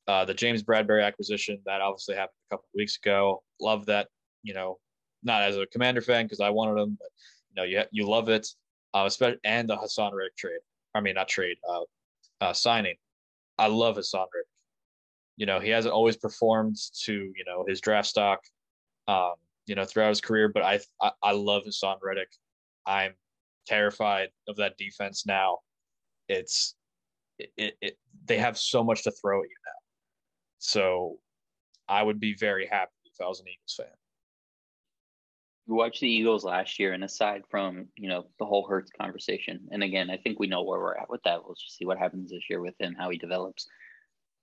uh, the James Bradberry acquisition that obviously happened a couple weeks ago. Love that. You know, not as a Commander fan because I wanted him, but you know, you you love it. Uh, especially and the Haason Reddick trade. I mean, not trade. Uh, uh, signing. I love Haason Reddick. You know, he hasn't always performed to you know his draft stock. Um, you know, throughout his career, but I I, I love Haason Reddick. I'm terrified of that defense now. It's it, it, they have so much to throw at you now. So I would be very happy if I was an Eagles fan. You watched the Eagles last year, and aside from you know the whole Hurts conversation, and again, I think we know where we're at with that. We'll just see what happens this year with him, how he develops.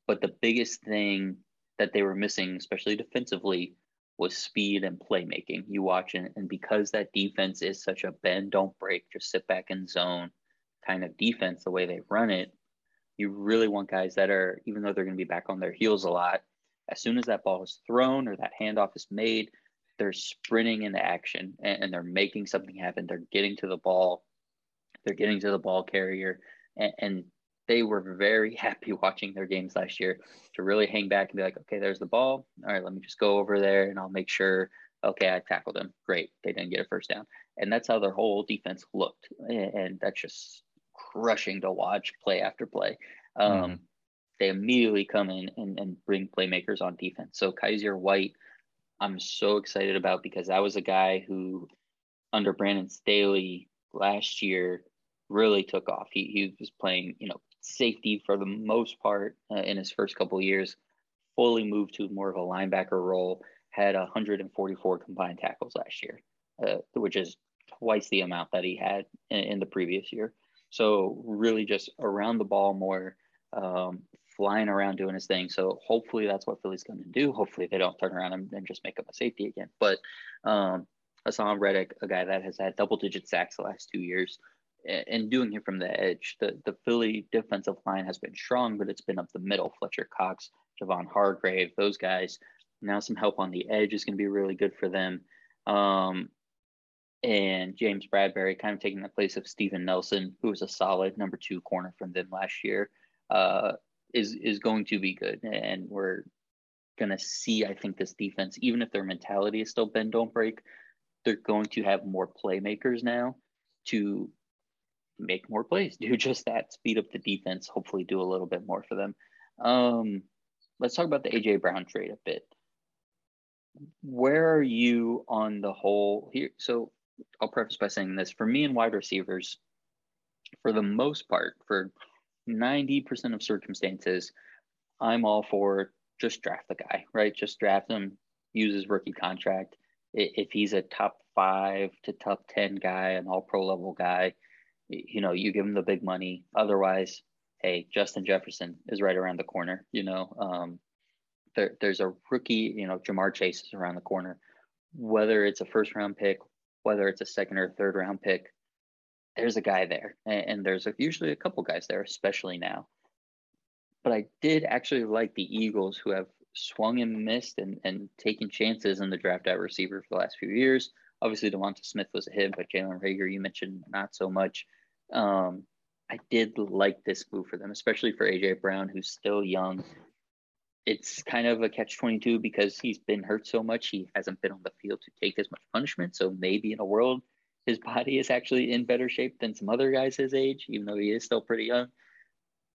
But the biggest thing that they were missing, especially defensively, was speed and playmaking. You watch it, and because that defense is such a bend, don't break, just sit back in zone kind of defense, the way they run it, you really want guys that are, even though they're going to be back on their heels a lot, as soon as that ball is thrown or that handoff is made, they're sprinting into action and, and they're making something happen. They're getting to the ball, they're getting to the ball carrier, and, and they were very happy watching their games last year to really hang back and be like, okay, there's the ball. All right, let me just go over there and I'll make sure, okay, I tackled them. Great. They didn't get a first down. And that's how their whole defense looked. And that's just crushing to watch play after play. Um, mm-hmm. They immediately come in and, and bring playmakers on defense. So Kyzir White, I'm so excited about because that was a guy who, under Brandon Staley last year, really took off. He, he was playing, you know, safety for the most part uh, in his first couple years, fully moved to more of a linebacker role, had 144 combined tackles last year, uh, which is twice the amount that he had in, in, the previous year. So really just around the ball more, um, flying around doing his thing. So hopefully that's what Philly's going to do. Hopefully they don't turn around and, and just make him a safety again. But um, Haason Reddick, a guy that has had double digit sacks the last two years, and doing it from the edge. The the Philly defensive line has been strong, but it's been up the middle. Fletcher Cox, Javon Hargrave, those guys. Now some help on the edge is going to be really good for them. Um, and James Bradberry kind of taking the place of Steven Nelson, who was a solid number two corner from them last year, uh, is is going to be good. And we're going to see, I think, this defense, even if their mentality is still bend don't break, they're going to have more playmakers now to make more plays, do just that, speed up the defense, hopefully do a little bit more for them. Um, let's talk about the AJ Brown trade a bit. Where are you on the whole here? So I'll preface by saying this for me and wide receivers, for the most part, for 90% of circumstances, I'm all for just draft the guy, right? Just draft him, use his rookie contract. If he's a top five to top 10 guy, an all pro level guy, you know, you give him the big money. Otherwise, hey, Justin Jefferson is right around the corner. You know, um, there, there's a rookie, you know, Ja'Marr Chase is around the corner. Whether it's a first round pick, whether it's a second or third round pick, there's a guy there. And, and there's a, usually a couple guys there, especially now. But I did actually like the Eagles who have swung and missed and, and taken chances in the draft at receiver for the last few years. Obviously, DeVonta Smith was a hit, but Jalen Reagor, you mentioned not so much. Um, I did like this move for them, especially for AJ Brown, who's still young. It's kind of a catch 22 because he's been hurt so much. He hasn't been on the field to take as much punishment. So maybe in a world, his body is actually in better shape than some other guys his age, even though he is still pretty young.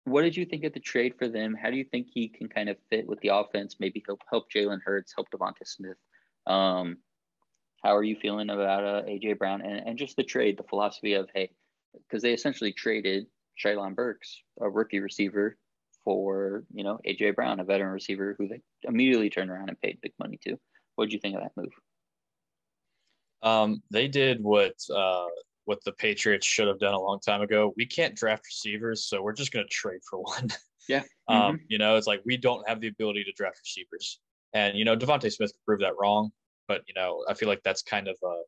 What did you think of the trade for them? How do you think he can kind of fit with the offense? Maybe help help Jalen Hurts, help DeVonta Smith. Um, how are you feeling about uh, AJ Brown and, and just the trade, the philosophy of hey, because they essentially traded Treylon Burks, a rookie receiver, for you know AJ Brown, a veteran receiver who they immediately turned around and paid big money to. What did you think of that move? Um, they did what uh, what the Patriots should have done a long time ago. We can't draft receivers, so we're just going to trade for one. Yeah. um, mm-hmm. You know, it's like we don't have the ability to draft receivers, and you know DeVonta Smith proved that wrong. But you know, I feel like that's kind of a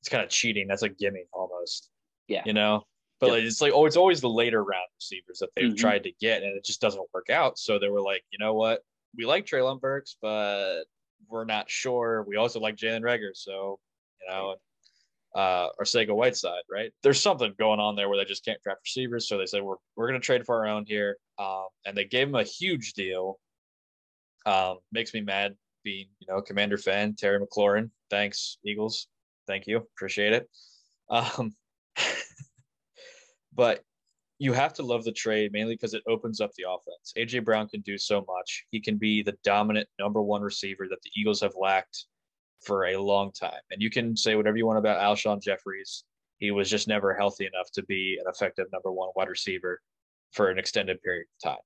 it's kind of cheating. That's a gimme almost. Yeah. You know, But Yep. like, it's like oh, it's always the later round receivers that they've Mhm. tried to get, and it just doesn't work out. So they were like, you know what, we like Treylon Burks, but we're not sure. We also like Jalen Reagor, so you know, uh, or Sega Whiteside, right? There's something going on there where they just can't draft receivers, so they said we're we're gonna trade for our own here, um, and they gave him a huge deal. Um, makes me mad being you know Commander fan. Terry McLaurin, thanks Eagles, thank you, appreciate it. Um, but you have to love the trade mainly because it opens up the offense. AJ Brown can do so much. He can be the dominant number one receiver that the Eagles have lacked for a long time. And you can say whatever you want about Alshon Jeffery. He was just never healthy enough to be an effective number one wide receiver for an extended period of time.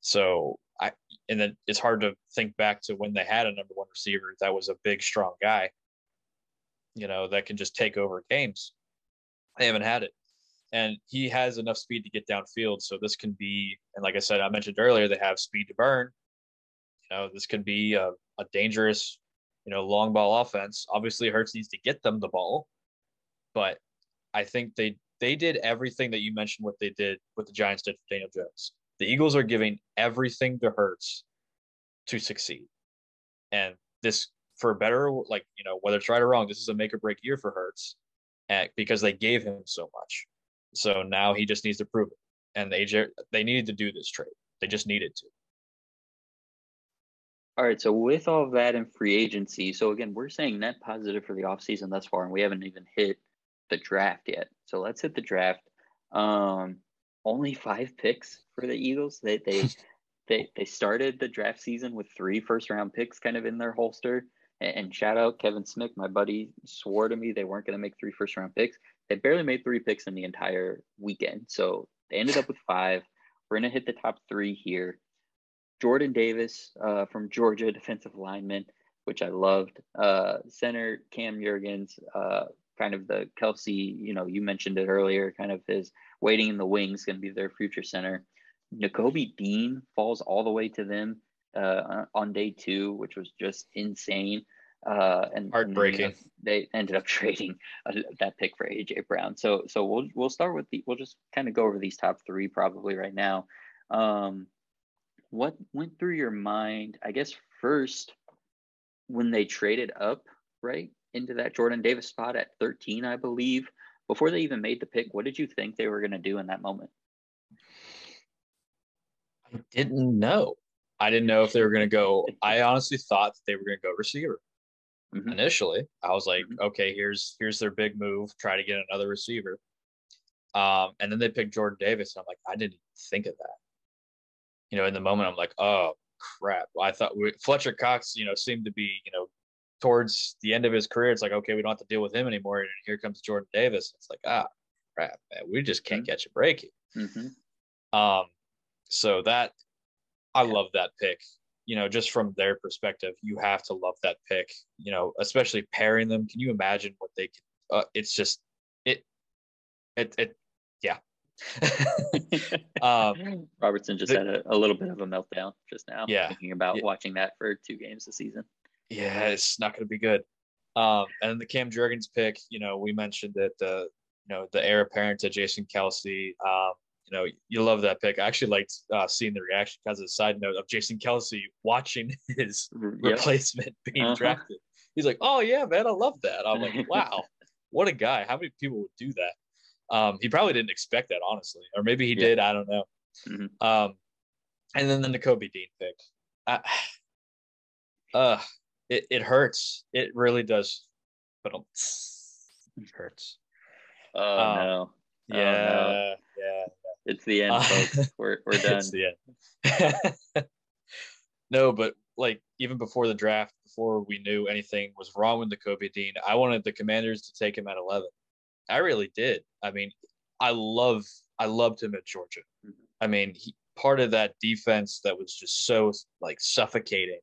So I and then it's hard to think back to when they had a number one receiver that was a big, strong guy, you know, that can just take over games. They haven't had it and he has enough speed to get downfield. So this can be, and like I said, I mentioned earlier, they have speed to burn. You know, this can be a, a dangerous, you know, long ball offense. Obviously, Hurts needs to get them the ball, but I think they they did everything that you mentioned what they did what the Giants did for Daniel Jones. The Eagles are giving everything to Hurts to succeed, and this for better, like you know, whether it's right or wrong, this is a make or break year for and, because they gave him so much. So now he just needs to prove it. And they they needed to do this trade. They just needed to. All right. So with all that and free agency, so again, we're saying net positive for the offseason thus far, and we haven't even hit the draft yet. So let's hit the draft. Um, only five picks for the Eagles. They they they they started the draft season with three first round picks kind of in their holster. And, and shout out Kevin Smith, my buddy, swore to me they weren't going to make three first round picks. They barely made three picks in the entire weekend. So they ended up with five. We're going to hit the top three here. Jordan Davis uh, from Georgia, defensive lineman, which I loved. Uh, center Cam Jurgens, uh, kind of the Kelce, you know, you mentioned it earlier, kind of his waiting in the wings, going to be their future center. Nakobe Dean falls all the way to them uh, on day two, which was just insane. Uh, and heartbreaking. And they, ended up, they ended up trading uh, that pick for AJ Brown. So so we'll we'll start with the we'll just kind of go over these top three probably right now. Um, what went through your mind? I guess first when they traded up right into that Jordan Davis spot at 13, I believe, before they even made the pick. What did you think they were going to do in that moment? I didn't know. I didn't know if they were going to go. I honestly thought they were going to go receiver mm-hmm. initially. I was like, mm-hmm. okay, here's here's their big move. Try to get another receiver. Um, and then they picked Jordan Davis. And I'm like, I didn't think of that. You know, in the moment, I'm like, oh crap. I thought we, Fletcher Cox, you know, seemed to be, you know, towards the end of his career. It's like, okay, we don't have to deal with him anymore. And here comes Jordan Davis. It's like, ah, crap, man, we just can't mm-hmm. catch a break. Mm-hmm. Um, so that I love that pick. You know, just from their perspective, you have to love that pick. You know, especially pairing them. Can you imagine what they can? Uh, it's just it, it, it. Yeah. um, Robertson just the, had a, a, little bit of a meltdown just now. Yeah. Thinking about yeah. watching that for two games this season. Yeah, it's not going to be good. Um, and then the Cam Jurgens pick, you know, we mentioned that the, you know, the heir apparent to Jason Kelce. Um, you know, you love that pick. I actually liked uh, seeing the reaction because a side note of Jason Kelce watching his yep. replacement being uh-huh. drafted. He's like, "Oh yeah, man, I love that." I'm like, "Wow, what a guy! How many people would do that?" Um, he probably didn't expect that, honestly, or maybe he yeah. did. I don't know. Mm-hmm. Um, and then the Nakobe Dean pick. I, uh, it, it hurts. It really does. But it hurts. Oh um, no. Yeah, oh, no. yeah. It's the end, folks. We're we're done. it's the end. no, but like even before the draft, before we knew anything was wrong with Nakobe Dean, I wanted the Commanders to take him at eleven. I really did. I mean, I love I loved him at Georgia. Mm-hmm. I mean, he, part of that defense that was just so like suffocating,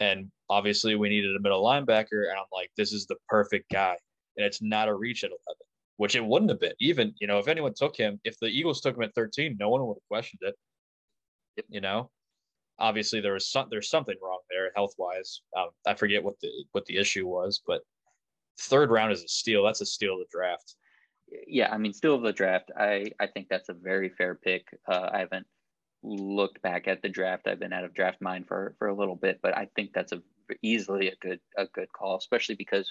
and obviously we needed a middle linebacker, and I'm like, this is the perfect guy, and it's not a reach at eleven which it wouldn't have been. Even, you know, if anyone took him, if the Eagles took him at 13, no one would have questioned it. You know, obviously there was some there's something wrong there health wise. Um, I forget what the what the issue was, but third round is a steal. That's a steal of the draft. yeah, I mean, still of the draft, I I think that's a very fair pick. Uh, I haven't looked back at the draft. I've been out of draft mind for for a little bit, but I think that's a easily a good a good call, especially because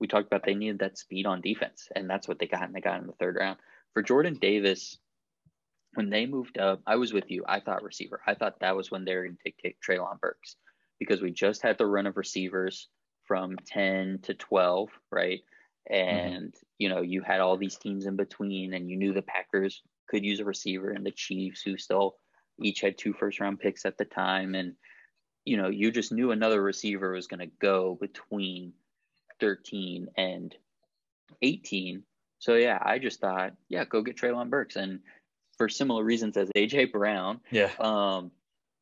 we talked about they needed that speed on defense, and that's what they got, and they got in the third round. For Jordan Davis, when they moved up, I was with you. I thought receiver. I thought that was when they were going to take, Treylon Burks because we just had the run of receivers from 10 to 12, right? And, mm-hmm. you know, you had all these teams in between, and you knew the Packers could use a receiver and the Chiefs, who still each had two first round picks at the time. And, you know, you just knew another receiver was going to go between 13 and 18. So, yeah, I just thought, yeah, go get Treylon Burks. And for similar reasons as AJ Brown, yeah. Um,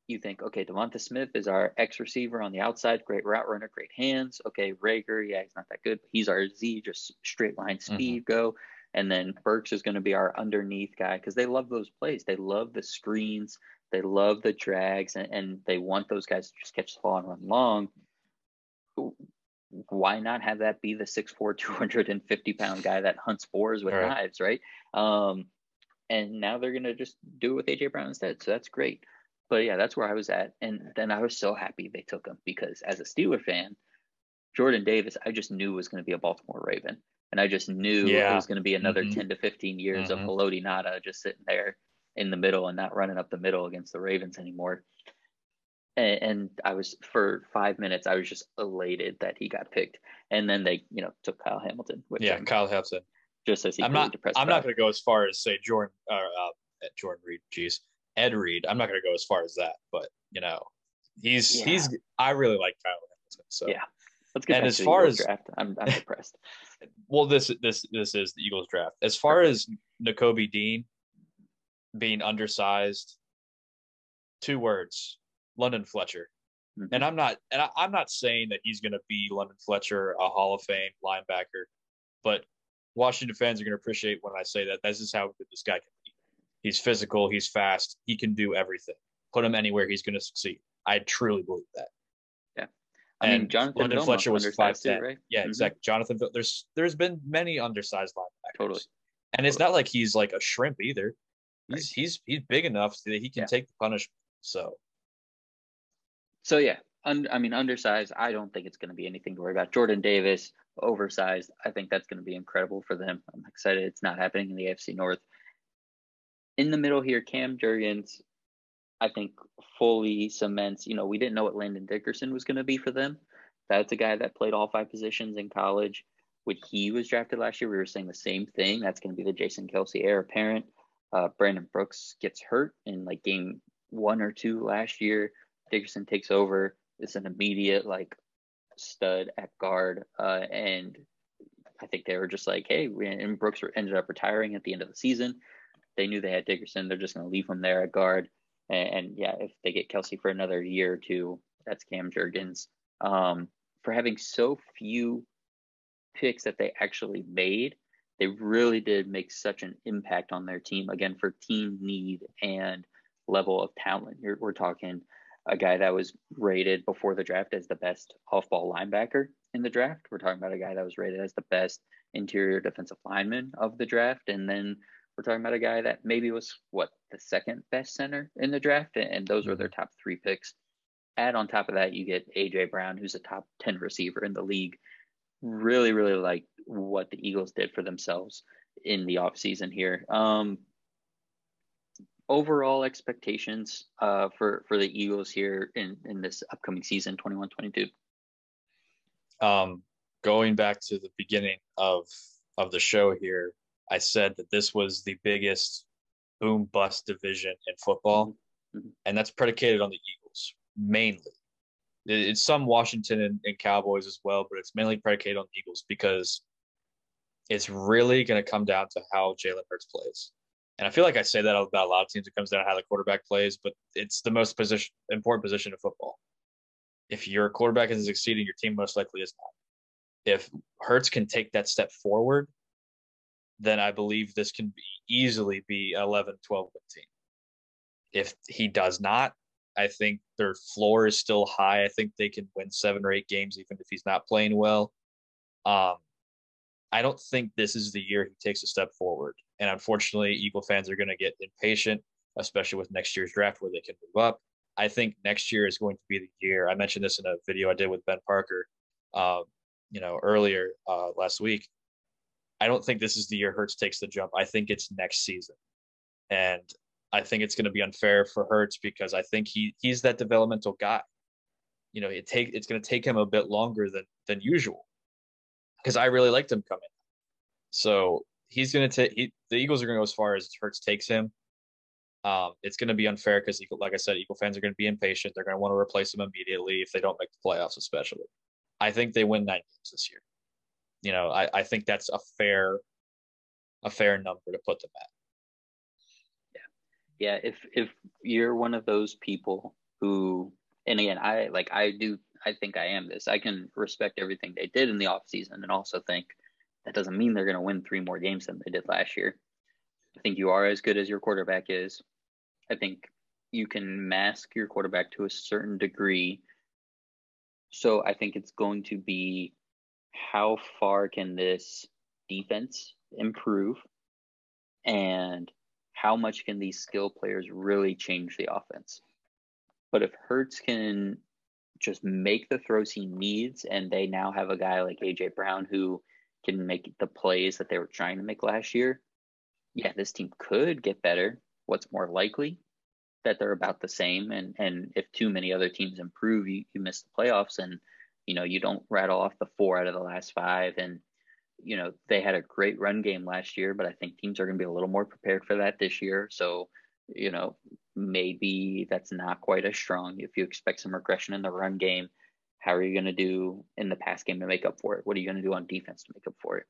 you think, okay, Devonta Smith is our X receiver on the outside, great route runner, great hands. Okay, Reagor, yeah, he's not that good, but he's our Z, just straight line mm-hmm. speed mm-hmm. go. And then Burks is going to be our underneath guy because they love those plays. They love the screens, they love the drags, and, and they want those guys to just catch the ball and run long. Why not have that be the 6'4, 250 pound guy that hunts boars with right. knives, right? Um, and now they're going to just do it with AJ Brown instead. So that's great but yeah, that's where I was at. And then I was so happy they took him because as a Steeler fan, Jordan Davis, I just knew was going to be a Baltimore Raven. And I just knew yeah. it was going to be another mm-hmm. 10 to 15 years mm-hmm. of Haloti Ngata just sitting there in the middle and not running up the middle against the Ravens anymore. And, and I was, for five minutes, I was just elated that he got picked. And then they, you know, took Kyle Hamilton. Yeah, I'm, Kyle Hamilton. Just as he I'm not, depressed. I'm about. not going to go as far as say Jordan, uh, uh, Jordan Reed, geez. Ed Reed. I'm not going to go as far as that, but you know, he's yeah. he's. I really like Kyle Hamilton. So yeah, let's get. And as far as draft, I'm I'm impressed. well, this this this is the Eagles draft. As far as Nakobe Dean being undersized, two words: London Fletcher. Mm-hmm. And I'm not, and I, I'm not saying that he's going to be London Fletcher, a Hall of Fame linebacker, but Washington fans are going to appreciate when I say that this is how good this guy can be. He's physical. He's fast. He can do everything. Put him anywhere, he's going to succeed. I truly believe that. Yeah, I and mean, Jonathan London Fletcher was five ten. Right? Yeah, mm-hmm. exactly. Jonathan, there's there's been many undersized linebackers. Totally. And it's not like he's like a shrimp either. He's right. he's he's big enough that he can yeah. take the punishment. So. So yeah, un, I mean undersized. I don't think it's going to be anything to worry about. Jordan Davis, oversized. I think that's going to be incredible for them. I'm excited. It's not happening in the AFC North in the middle here, Cam Jurgens, I think fully cements. You know, we didn't know what Landon Dickerson was going to be for them. That's a guy that played all five positions in college. When he was drafted last year, we were saying the same thing. That's going to be the Jason Kelce heir apparent. Uh, Brandon Brooks gets hurt in like game one or two last year. Dickerson takes over. It's an immediate like stud at guard, uh, and I think they were just like, hey, and Brooks ended up retiring at the end of the season. They knew they had Dickerson. They're just going to leave him there at guard. And, and, yeah, if they get Kelce for another year or two, that's Cam Jurgens. Um, for having so few picks that they actually made, they really did make such an impact on their team. Again, for team need and level of talent. You're, we're talking a guy that was rated before the draft as the best off ball linebacker in the draft. We're talking about a guy that was rated as the best interior defensive lineman of the draft. And then we're talking about a guy that maybe was what the second best center in the draft, and those were their top three picks. Add on top of that, you get AJ Brown, who's a top 10 receiver in the league. Really, really like what the Eagles did for themselves in the offseason here. Um, overall expectations uh, for, for the Eagles here in, in this upcoming season, 21 22? Um, going back to the beginning of of the show here, I said that this was the biggest boom bust division in football, mm-hmm. mm-hmm. and that's predicated on the Eagles mainly. It's some Washington and, and Cowboys as well, but it's mainly predicated on the Eagles because it's really going to come down to how Jalen Hurts plays. And I feel like I say that about a lot of teams. It comes down to how the quarterback plays, but it's the most position important position in football. If your quarterback isn't succeeding, your team most likely is not. If Hurts can take that step forward then I believe this can be easily be 11, 12 win team. If he does not, I think their floor is still high. I think they can win seven or eight games even if he's not playing well. Um, I don't think this is the year he takes a step forward. And unfortunately, Eagle fans are going to get impatient, especially with next year's draft where they can move up. I think next year is going to be the year. I mentioned this in a video I did with Ben Parker, uh, you know, earlier uh, last week. I don't think this is the year Hurts takes the jump. I think it's next season, and I think it's going to be unfair for Hurts because I think he he's that developmental guy. You know, it take it's going to take him a bit longer than than usual because I really liked him coming. So he's going to take he, the Eagles are going to go as far as Hurts takes him. Um, it's going to be unfair because, like I said, Eagle fans are going to be impatient. They're going to want to replace him immediately if they don't make the playoffs, especially. I think they win nine games this year. You know, I, I think that's a fair, a fair number to put them at. Yeah, yeah. If if you're one of those people who, and again, I like I do, I think I am this. I can respect everything they did in the off season, and also think that doesn't mean they're going to win three more games than they did last year. I think you are as good as your quarterback is. I think you can mask your quarterback to a certain degree. So I think it's going to be how far can this defense improve and how much can these skill players really change the offense? But if Hurts can just make the throws he needs and they now have a guy like AJ Brown who can make the plays that they were trying to make last year, yeah, this team could get better. What's more likely? That they're about the same. And and if too many other teams improve, you, you miss the playoffs and you know, you don't rattle off the four out of the last five. And, you know, they had a great run game last year, but I think teams are gonna be a little more prepared for that this year. So, you know, maybe that's not quite as strong. If you expect some regression in the run game, how are you going to do in the pass game to make up for it? What are you going to do on defense to make up for it?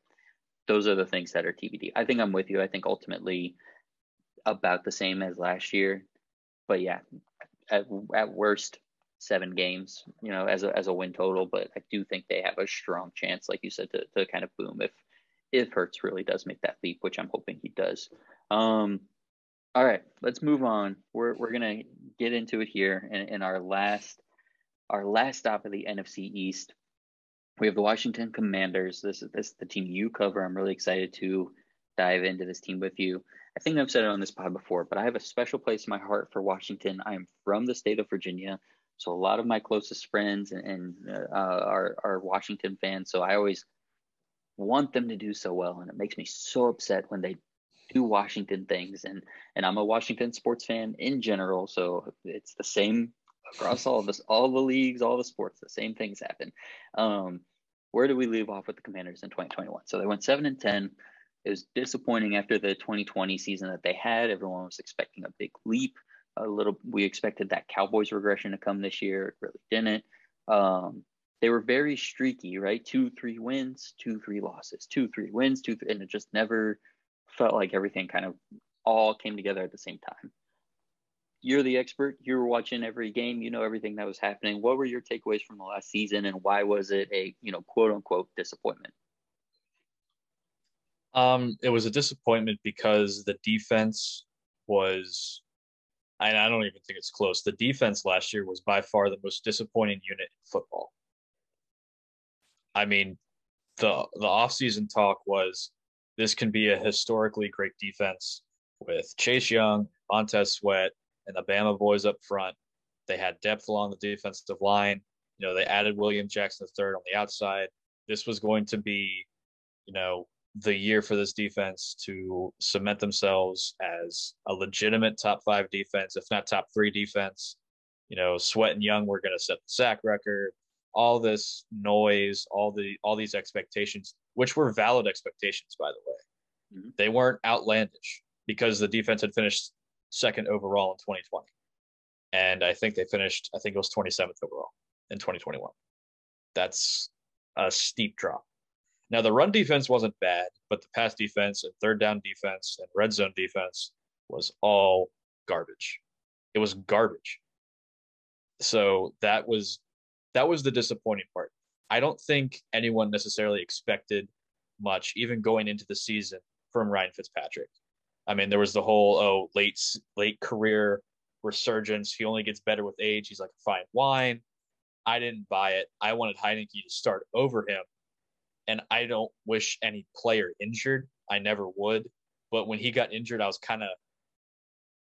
Those are the things that are TBD. I think I'm with you. I think ultimately about the same as last year, but yeah, at, at worst seven games, you know, as a as a win total. But I do think they have a strong chance, like you said, to to kind of boom if if Hurts really does make that leap, which I'm hoping he does. Um, all right, let's move on. We're we're gonna get into it here in, in our last our last stop of the NFC East. We have the Washington Commanders. This is this is the team you cover. I'm really excited to dive into this team with you. I think I've said it on this pod before, but I have a special place in my heart for Washington. I am from the state of Virginia, so a lot of my closest friends and, and uh, are are Washington fans. So I always want them to do so well, and it makes me so upset when they do Washington things. And and I'm a Washington sports fan in general, so it's the same across all of us, all the leagues, all the sports, the same things happen. Um, where do we leave off with the Commanders in 2021? So they went seven and ten. It was disappointing after the 2020 season that they had. Everyone was expecting a big leap. A little, we expected that Cowboys regression to come this year. It really didn't. Um, they were very streaky, right? Two, three wins, two, three losses, two, three wins, two, three, and it just never felt like everything kind of all came together at the same time you're the expert. You were watching every game. You know everything that was happening. What were your takeaways from the last season, and why was it a you know quote unquote disappointment? Um, it was a disappointment because the defense was, I, I don't even think it's close. The defense last year was by far the most disappointing unit in football. I mean, the the offseason talk was this can be a historically great defense with Chase Young, Montez Sweat, and the Bama boys up front. They had depth along the defensive line. You know, they added William Jackson III on the outside. This was going to be, you know, the year for this defense to cement themselves as a legitimate top five defense, if not top three defense. You know, Sweat and Young were going to set the sack record. All this noise, all the all these expectations, which were valid expectations, by the way, mm-hmm. they weren't outlandish because the defense had finished second overall in 2020. And I think they finished, I think it was 27th overall in 2021. That's a steep drop. Now, the run defense wasn't bad, but the pass defense and third down defense and red zone defense was all garbage. It was garbage. So that was that was the disappointing part. I don't think anyone necessarily expected much, even going into the season, from Ryan Fitzpatrick. I mean, there was the whole oh late late career resurgence. He only gets better with age. He's like a fine wine. I didn't buy it. I wanted Heinicke to start over him, and I don't wish any player injured. I never would. But when he got injured, I was kind of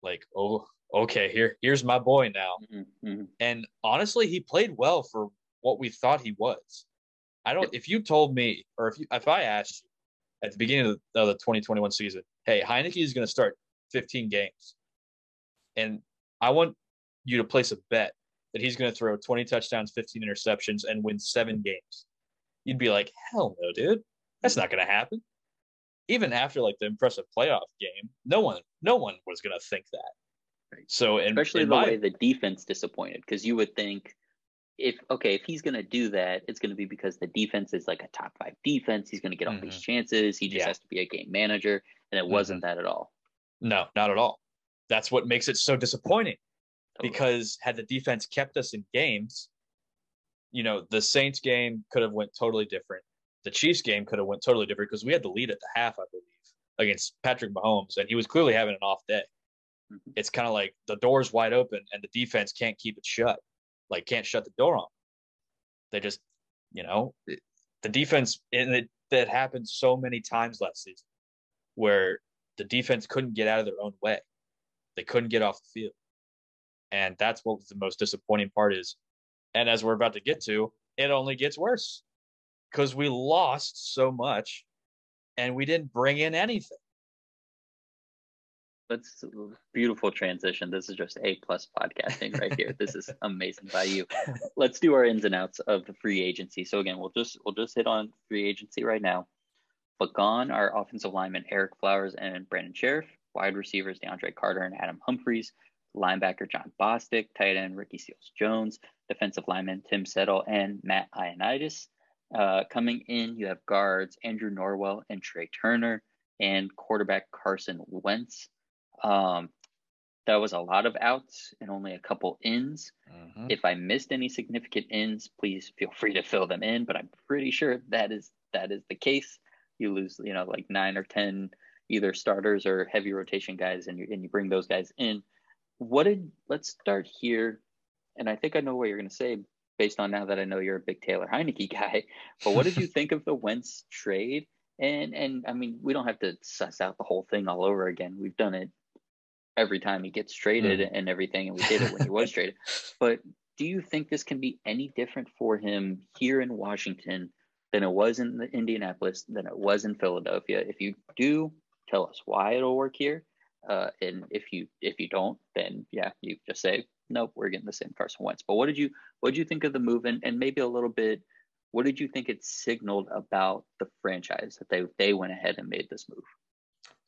like, oh, okay, here, here's my boy now. Mm-hmm. And honestly, he played well for what we thought he was. I don't. If you told me, or if you, if I asked you at the beginning of the, of the 2021 season, hey, Heinicke is going to start 15 games, and I want you to place a bet that he's going to throw 20 touchdowns, 15 interceptions, and win seven games, you'd be like, hell no, dude, that's not going to happen. Even after like the impressive playoff game, no one, no one was going to think that. So, in, especially in the my, way the defense disappointed, because you would think if okay, if he's gonna do that, it's gonna be because the defense is like a top five defense. He's gonna get all mm-hmm. these chances. He just yeah. has to be a game manager, and it mm-hmm. wasn't that at all. No, not at all. That's what makes it so disappointing. Totally. Because had the defense kept us in games, you know, the Saints game could have went totally different. The Chiefs game could have went totally different because we had the lead at the half, I believe, against Patrick Mahomes, and he was clearly having an off day. Mm-hmm. It's kind of like the door's wide open and the defense can't keep it shut like can't shut the door on. They just, you know, the defense and it that happened so many times last season where the defense couldn't get out of their own way. They couldn't get off the field. And that's what the most disappointing part is. And as we're about to get to, it only gets worse because we lost so much and we didn't bring in anything. That's beautiful transition. This is just A plus podcasting right here. this is amazing by you. Let's do our ins and outs of the free agency. So again, we'll just we'll just hit on free agency right now. But gone are offensive linemen Ereck Flowers and Brandon Scherff, wide receivers DeAndre Carter and Adam Humphries, linebacker Jon Bostic, tight end Ricky Seals Jones, defensive lineman Tim Settle and Matt Ioannidis. Uh, coming in, you have guards Andrew Norwell and Trai Turner, and quarterback Carson Wentz. Um, that was a lot of outs and only a couple ins. Mm-hmm. If I missed any significant ins, please feel free to fill them in. But I'm pretty sure that is that is the case. You lose, you know, like nine or ten either starters or heavy rotation guys, and you and you bring those guys in. What did? Let's start here, and I think I know what you're going to say based on now that I know you're a big Taylor Heinicke guy. But what did you think of the Wentz trade? And and I mean, we don't have to suss out the whole thing all over again. We've done it every time he gets traded mm. and everything, and we did it when he was traded. But do you think this can be any different for him here in Washington than it was in Indianapolis, than it was in Philadelphia? If you do, tell us why it'll work here. Uh, and if you if you don't, then yeah, you just say nope, we're getting the same Carson Wentz. But what did you what did you think of the move, and, and maybe a little bit, what did you think it signaled about the franchise that they they went ahead and made this move?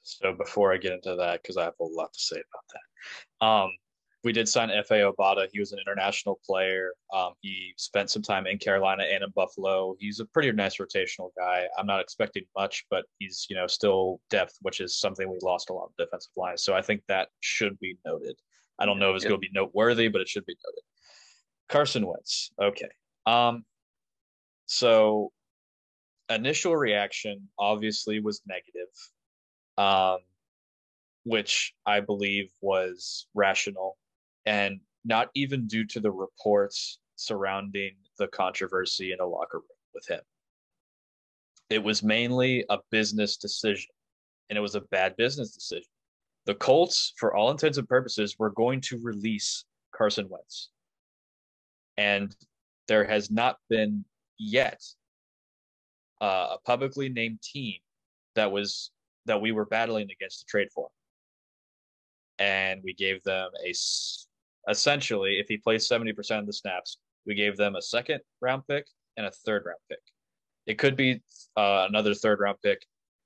So before I get into that, because I have a lot to say about that, um, we did sign Efe Obada. He was an international player. Um, he spent some time in Carolina and in Buffalo. He's a pretty nice rotational guy. I'm not expecting much, but he's you know still depth, which is something we lost a lot of defensive lines. So I think that should be noted. I don't know if it's yep. going to be noteworthy, but it should be noted. Carson Wentz. Okay. Um, so initial reaction obviously was negative um, which I believe was rational and not even due to the reports surrounding the controversy in a locker room with him. It was mainly a business decision, and it was a bad business decision. The Colts, for all intents and purposes, were going to release Carson Wentz. And there has not been yet uh, a publicly named team that was that we were battling against the trade for. And we gave them a essentially, if he plays 70% of the snaps, we gave them a second round pick and a third round pick. It could be uh, another third round pick.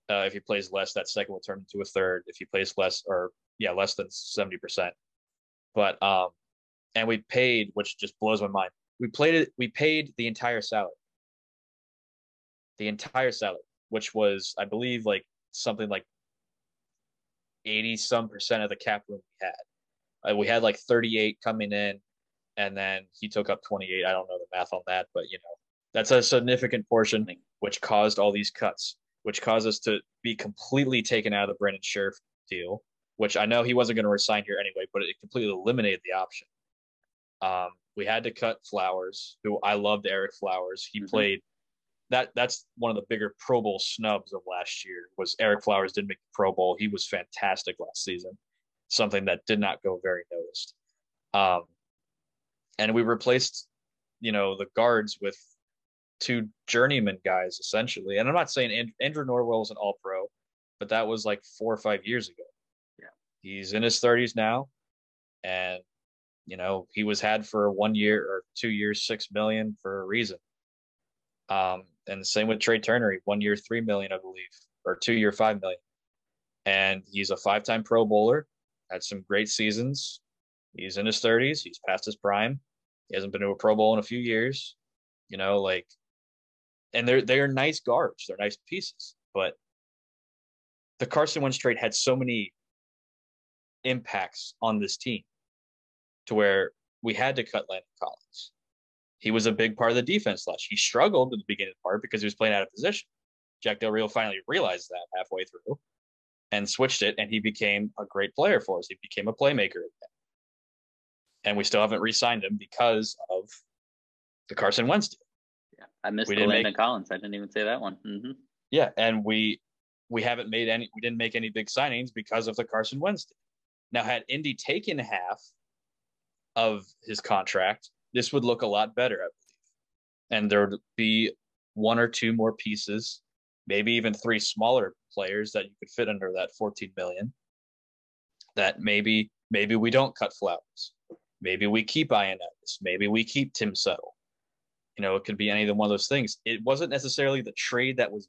Uh, if he plays less, that second will turn into a third. If he plays less, or yeah, less than 70%. But, um, and we paid, which just blows my mind. We played it, we paid the entire salary. The entire salary, which was, I believe, like something like 80 some percent of the cap room we had. Uh, we had like 38 coming in, and then he took up 28. I don't know the math on that, but you know, that's a significant portion which caused all these cuts, which caused us to be completely taken out of the Brandon Scherff deal, which I know he wasn't going to resign here anyway, but it completely eliminated the option. Um, we had to cut Flowers, who I loved Ereck Flowers. He mm-hmm. played that that's one of the bigger Pro Bowl snubs of last year was Ereck Flowers didn't make the Pro Bowl. He was fantastic last season, something that did not go very noticed. Um, and we replaced, you know, the guards with two journeyman guys essentially. And I'm not saying and- Andrew Norwell is an All Pro, but that was like four or five years ago. Yeah, he's in his 30s now, and you know he was had for one year or two years, six million for a reason. Um, and the same with Trai Turner, one year, three million, I believe, or two year, five million. And he's a five time Pro Bowler, had some great seasons. He's in his 30s, he's past his prime. He hasn't been to a Pro Bowl in a few years. You know, like, and they're they're nice guards, they're nice pieces, but the Carson Wentz trade had so many impacts on this team to where we had to cut Landon Collins he was a big part of the defense last. He struggled at the beginning of the part because he was playing out of position. Jack Del Rio finally realized that halfway through and switched it, and he became a great player for us. He became a playmaker again. And we still haven't re-signed him because of the Carson Wentz deal. Yeah, I missed we the Landon make, Collins. I didn't even say that one. Mm-hmm. Yeah, and we we haven't made any. We didn't make any big signings because of the Carson Wentz deal. Now, had Indy taken half of his contract, this would look a lot better, I believe. And there would be one or two more pieces, maybe even three smaller players that you could fit under that 14 million. That maybe maybe we don't cut Flowers. Maybe we keep Ioannidis. Maybe we keep Tim Settle. You know, it could be any of one of those things. It wasn't necessarily the trade that was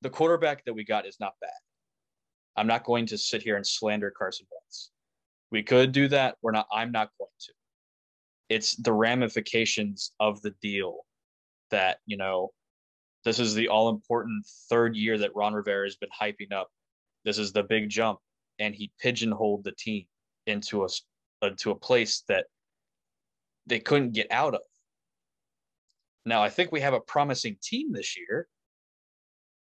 the quarterback that we got is not bad. I'm not going to sit here and slander Carson Wentz. We could do that. We're not. I'm not going to it's the ramifications of the deal that you know this is the all important third year that Ron Rivera has been hyping up. This is the big jump, and he pigeonholed the team into a into a place that they couldn't get out of. Now, I think we have a promising team this year,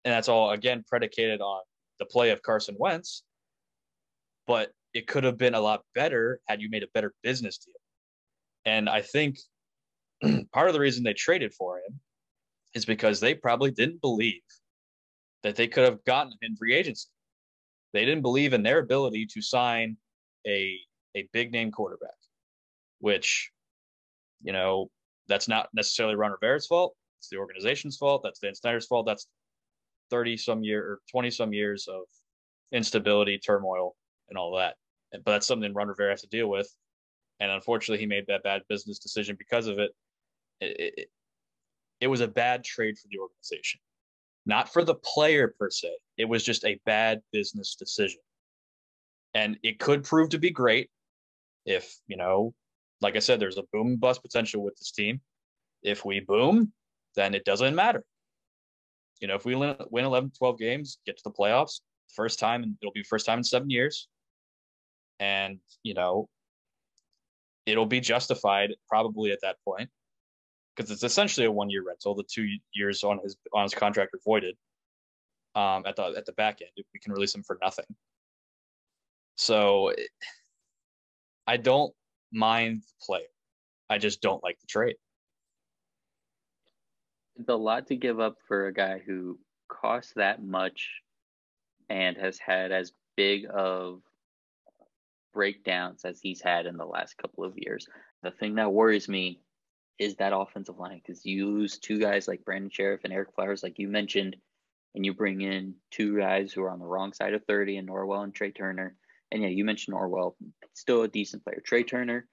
and that's all again predicated on the play of Carson Wentz. But it could have been a lot better had you made a better business deal. And I think part of the reason they traded for him is because they probably didn't believe that they could have gotten him in free agency. They didn't believe in their ability to sign a a big name quarterback, which, you know, that's not necessarily Ron Rivera's fault. It's the organization's fault. That's Dan Snyder's fault. That's 30 some year or 20 some years of instability, turmoil, and all that. But that's something Ron Rivera has to deal with and unfortunately, he made that bad business decision because of it. It, it, it was a bad trade for the organization, not for the player per se. It was just a bad business decision, and it could prove to be great if you know, like I said, there's a boom and bust potential with this team. If we boom, then it doesn't matter. You know, if we win 11, 12 games, get to the playoffs, first time, and it'll be first time in seven years. And, you know, it'll be justified probably at that point because it's essentially a one year rental. The two years on his on his contract are voided um, at the at the back end. We can release him for nothing. So I don't mind the player. I just don't like the trade. It's a lot to give up for a guy who costs that much and has had as big of breakdowns as he's had in the last couple of years. The thing that worries me is that offensive line because you lose two guys like Brandon Scherff and Ereck Flowers, like you mentioned, and you bring in two guys who are on the wrong side of 30 and Norwell and Trai Turner. And yeah, you mentioned Norwell, still a decent player. Trai Turner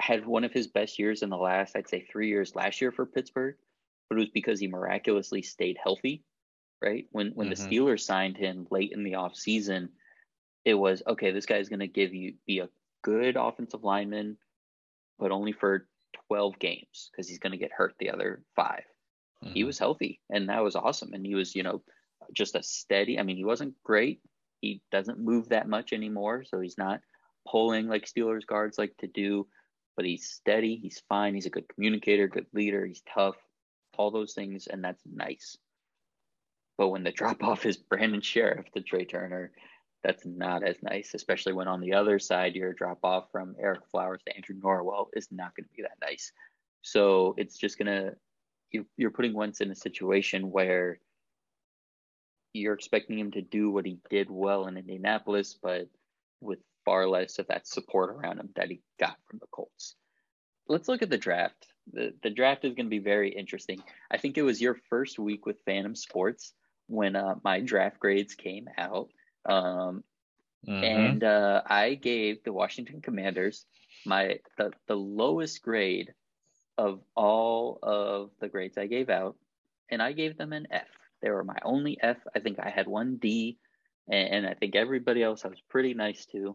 had one of his best years in the last, I'd say, three years last year for Pittsburgh, but it was because he miraculously stayed healthy, right? When when mm-hmm. the Steelers signed him late in the offseason – it was okay, this guy's going to give you be a good offensive lineman, but only for 12 games because he's going to get hurt the other 5 mm-hmm. He was healthy and that was awesome. And he was, you know, just a steady. I mean, he wasn't great. He doesn't move that much anymore. So he's not pulling like Steelers guards like to do, but he's steady. He's fine. He's a good communicator, good leader. He's tough, all those things. And that's nice. But when the drop off is Brandon Scherff to Trai Turner, that's not as nice, especially when on the other side, your drop off from Ereck Flowers to Andrew Norwell is not going to be that nice. So it's just going to you, you're putting Wentz in a situation where you're expecting him to do what he did well in Indianapolis, but with far less of that support around him that he got from the Colts. Let's look at the draft. The, the draft is going to be very interesting. I think it was your first week with Fantom Sports when uh, my draft grades came out. Um, mm-hmm. And uh, I gave the Washington Commanders my the, the lowest grade of all of the grades I gave out, and I gave them an F. They were my only F. I think I had one D, and, and I think everybody else I was pretty nice to.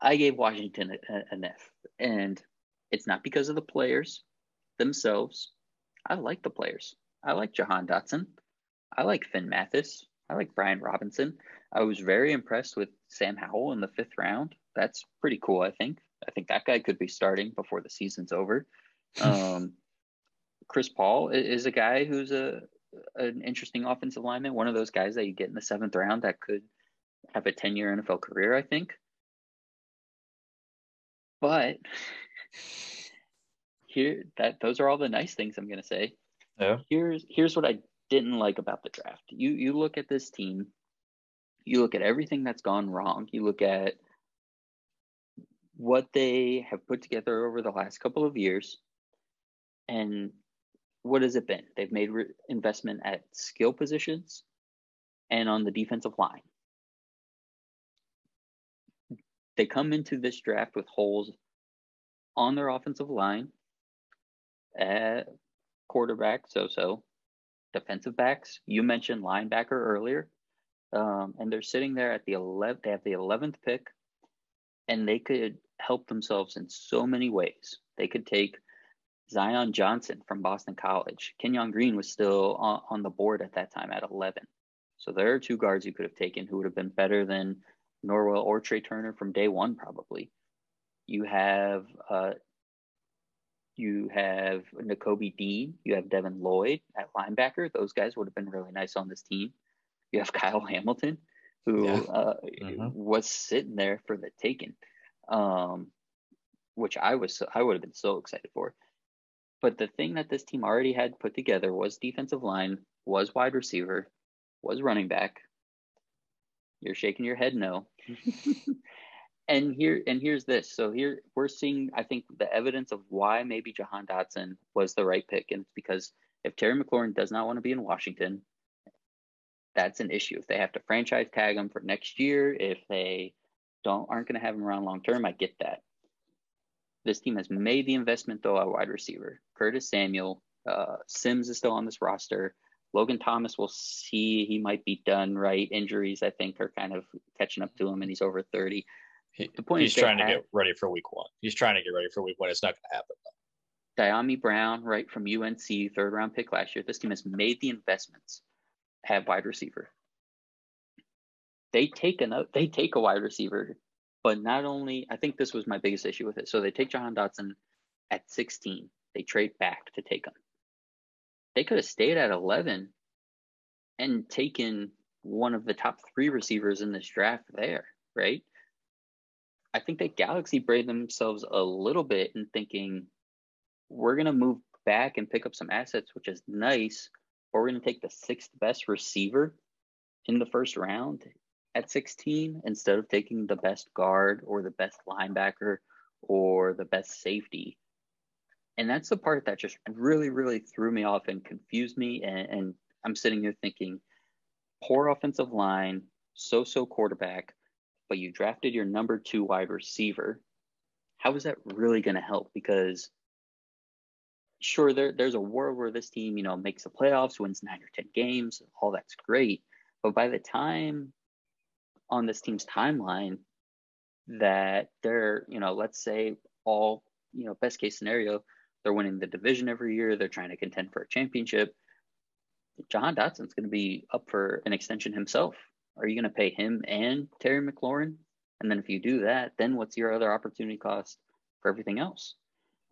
I gave Washington an F, and it's not because of the players themselves. I like the players. I like Jahan Dotson. I like Finn Mathis. I like Brian Robinson. I was very impressed with Sam Howell in the fifth round. That's pretty cool, I think. I think that guy could be starting before the season's over. Um, Chris Paul is a guy who's a an interesting offensive lineman, one of those guys that you get in the seventh round that could have a 10 year NFL career, I think. But here that those are all the nice things I'm gonna say. Yeah. Here's here's what I didn't like about the draft. You you look at this team, you look at everything that's gone wrong, you look at what they have put together over the last couple of years, and what has it been? They've made re- investment at skill positions and on the defensive line. They come into this draft with holes on their offensive line, at quarterback, so so, defensive backs. You mentioned linebacker earlier, um, and they're sitting there at the 11th. They have the 11th pick, and they could help themselves in so many ways. They could take Zion Johnson from Boston College. Kenyon Green was still on, on the board at that time at 11. So there are two guards you could have taken who would have been better than Norwell or Trai Turner from day one, probably. You have uh, you have Nakobe Dean. You have Devin Lloyd at linebacker. Those guys would have been really nice on this team. You have Kyle Hamilton, who yeah. uh, mm-hmm. was sitting there for the taking, um, which I was I would have been so excited for. But the thing that this team already had put together was defensive line, was wide receiver, was running back. You're shaking your head no. and here and here's this. So here we're seeing I think the evidence of why maybe Jahan Dotson was the right pick. And it's because if Terry McLaurin does not want to be in Washington, that's an issue. If they have to franchise tag him for next year, if they don't aren't going to have him around long term, I get that. This team has made the investment though at wide receiver. Curtis Samuel, uh, Sims is still on this roster. Logan Thomas, we'll see. He might be done. Right, injuries I think are kind of catching up to him, and he's over thirty. He, the point he's trying to get ready for week one. He's trying to get ready for week one. It's not going to happen. Though. Dyami Brown, right from UNC, third round pick last year. This team has made the investments. Have wide receiver. They take a they take a wide receiver but not only, I think this was my biggest issue with it. So they take Jahan Dotson at 16. They trade back to take him. They could have stayed at 11 and taken one of the top three receivers in this draft there, right? I think that Galaxy braid themselves a little bit in thinking we're going to move back and pick up some assets, which is nice, or we're going to take the sixth best receiver in the first round at 16 instead of taking the best guard or the best linebacker or the best safety. And that's the part that just really, really threw me off and confused me. And, and I'm sitting here thinking, poor offensive line, so so quarterback, but you drafted your number two wide receiver. How is that really going to help? Because sure, there, there's a world where this team, you know, makes the playoffs, wins nine or 10 games, all that's great. But by the time on this team's timeline that they're, you know, let's say all, you know, best case scenario, they're winning the division every year, they're trying to contend for a championship. Jahan Dotson's going to be up for an extension himself. Are you going to pay him and Terry McLaurin? And then if you do that, then what's your other opportunity cost for everything else?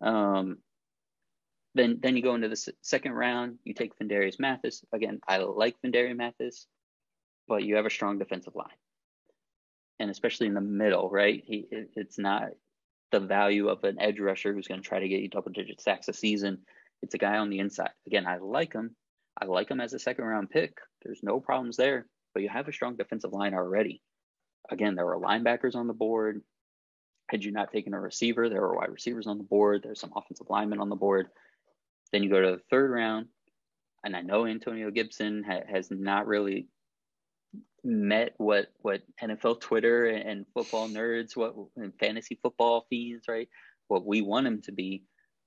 Um, then then you go into the second round. You take Phidarian Mathis again. I like Phidarian Mathis, but you have a strong defensive line and especially in the middle, right? He it, it's not the value of an edge rusher who's going to try to get you double digit sacks a season. It's a guy on the inside. Again, I like him. I like him as a second round pick. There's no problems there, but you have a strong defensive line already. Again, there were linebackers on the board. Had you not taken a receiver, there were wide receivers on the board. There's some offensive linemen on the board. Then you go to the third round, and I know Antonio Gibson ha- has not really met what what NFL Twitter and football nerds, what and fantasy football fiends, right? What we want him to be,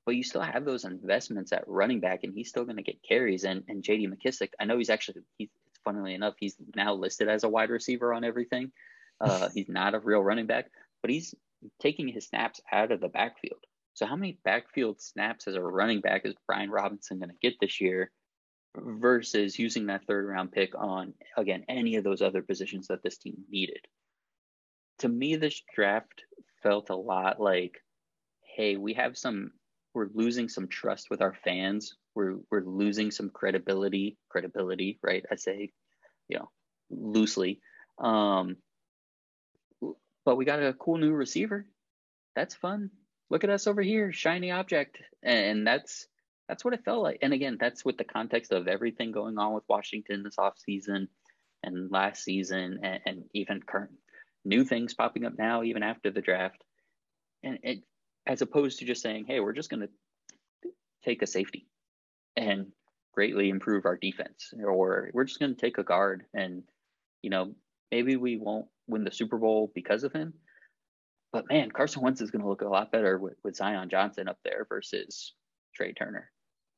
but you still have those investments at running back, and he's still going to get carries. And and J.D. McKissic, I know he's actually he's funnily enough he's now listed as a wide receiver on everything. Uh, he's not a real running back, but he's taking his snaps out of the backfield. So how many backfield snaps as a running back is Brian Robinson going to get this year? versus using that third round pick on, again, any of those other positions that this team needed. To me, this draft felt a lot like, hey, we have some, we're losing some trust with our fans. We're, we're losing some credibility, credibility, right? I say, you know, loosely. Um, but we got a cool new receiver. That's fun. Look at us over here, shiny object. And that's, that's what it felt like. And again, that's with the context of everything going on with Washington this offseason and last season and, and, even current new things popping up now, even after the draft. And it, as opposed to just saying, hey, we're just going to take a safety and greatly improve our defense, or we're just going to take a guard and, you know, maybe we won't win the Super Bowl because of him. But man, Carson Wentz is going to look a lot better with, with Zion Johnson up there versus Trai Turner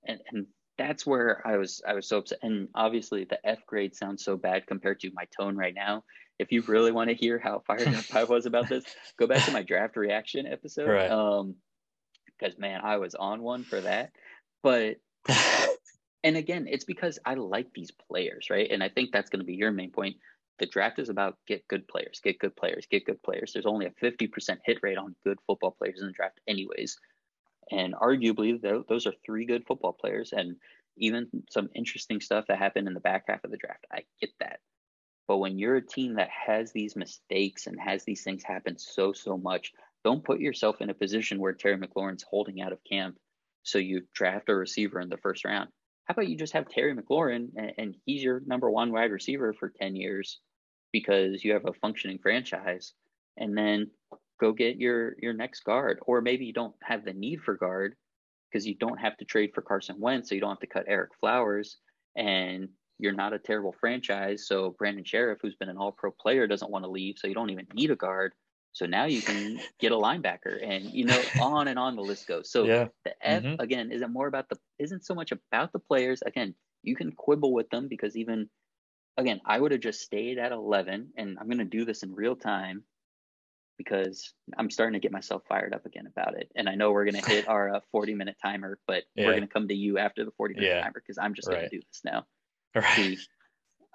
and and that's where I was I was so upset. And obviously the F grade sounds so bad compared to my tone right now. If you really want to hear how fired up I was about this, go back to my draft reaction episode. Right. Um because man, I was on one for that. But and again, it's because I like these players, right? And I think that's going to be your main point. The draft is about get good players, get good players, get good players. There's only a 50% hit rate on good football players in the draft, anyways. And arguably, those are three good football players, and even some interesting stuff that happened in the back half of the draft. I get that. But when you're a team that has these mistakes and has these things happen so, so much, don't put yourself in a position where Terry McLaurin's holding out of camp. So you draft a receiver in the first round. How about you just have Terry McLaurin and, and he's your number one wide receiver for 10 years because you have a functioning franchise. And then go get your your next guard or maybe you don't have the need for guard because you don't have to trade for Carson Wentz so you don't have to cut Ereck Flowers and you're not a terrible franchise so Brandon Scherff who's been an all pro player doesn't want to leave so you don't even need a guard so now you can get a linebacker and you know on and on the list goes so yeah. the F mm-hmm. again isn't more about the isn't so much about the players again you can quibble with them because even again I would have just stayed at 11 and I'm going to do this in real time because I'm starting to get myself fired up again about it. And I know we're going to hit our uh, 40 minute timer, but yeah. we're going to come to you after the 40 minute yeah. timer because I'm just right. going to do this now. Right. See,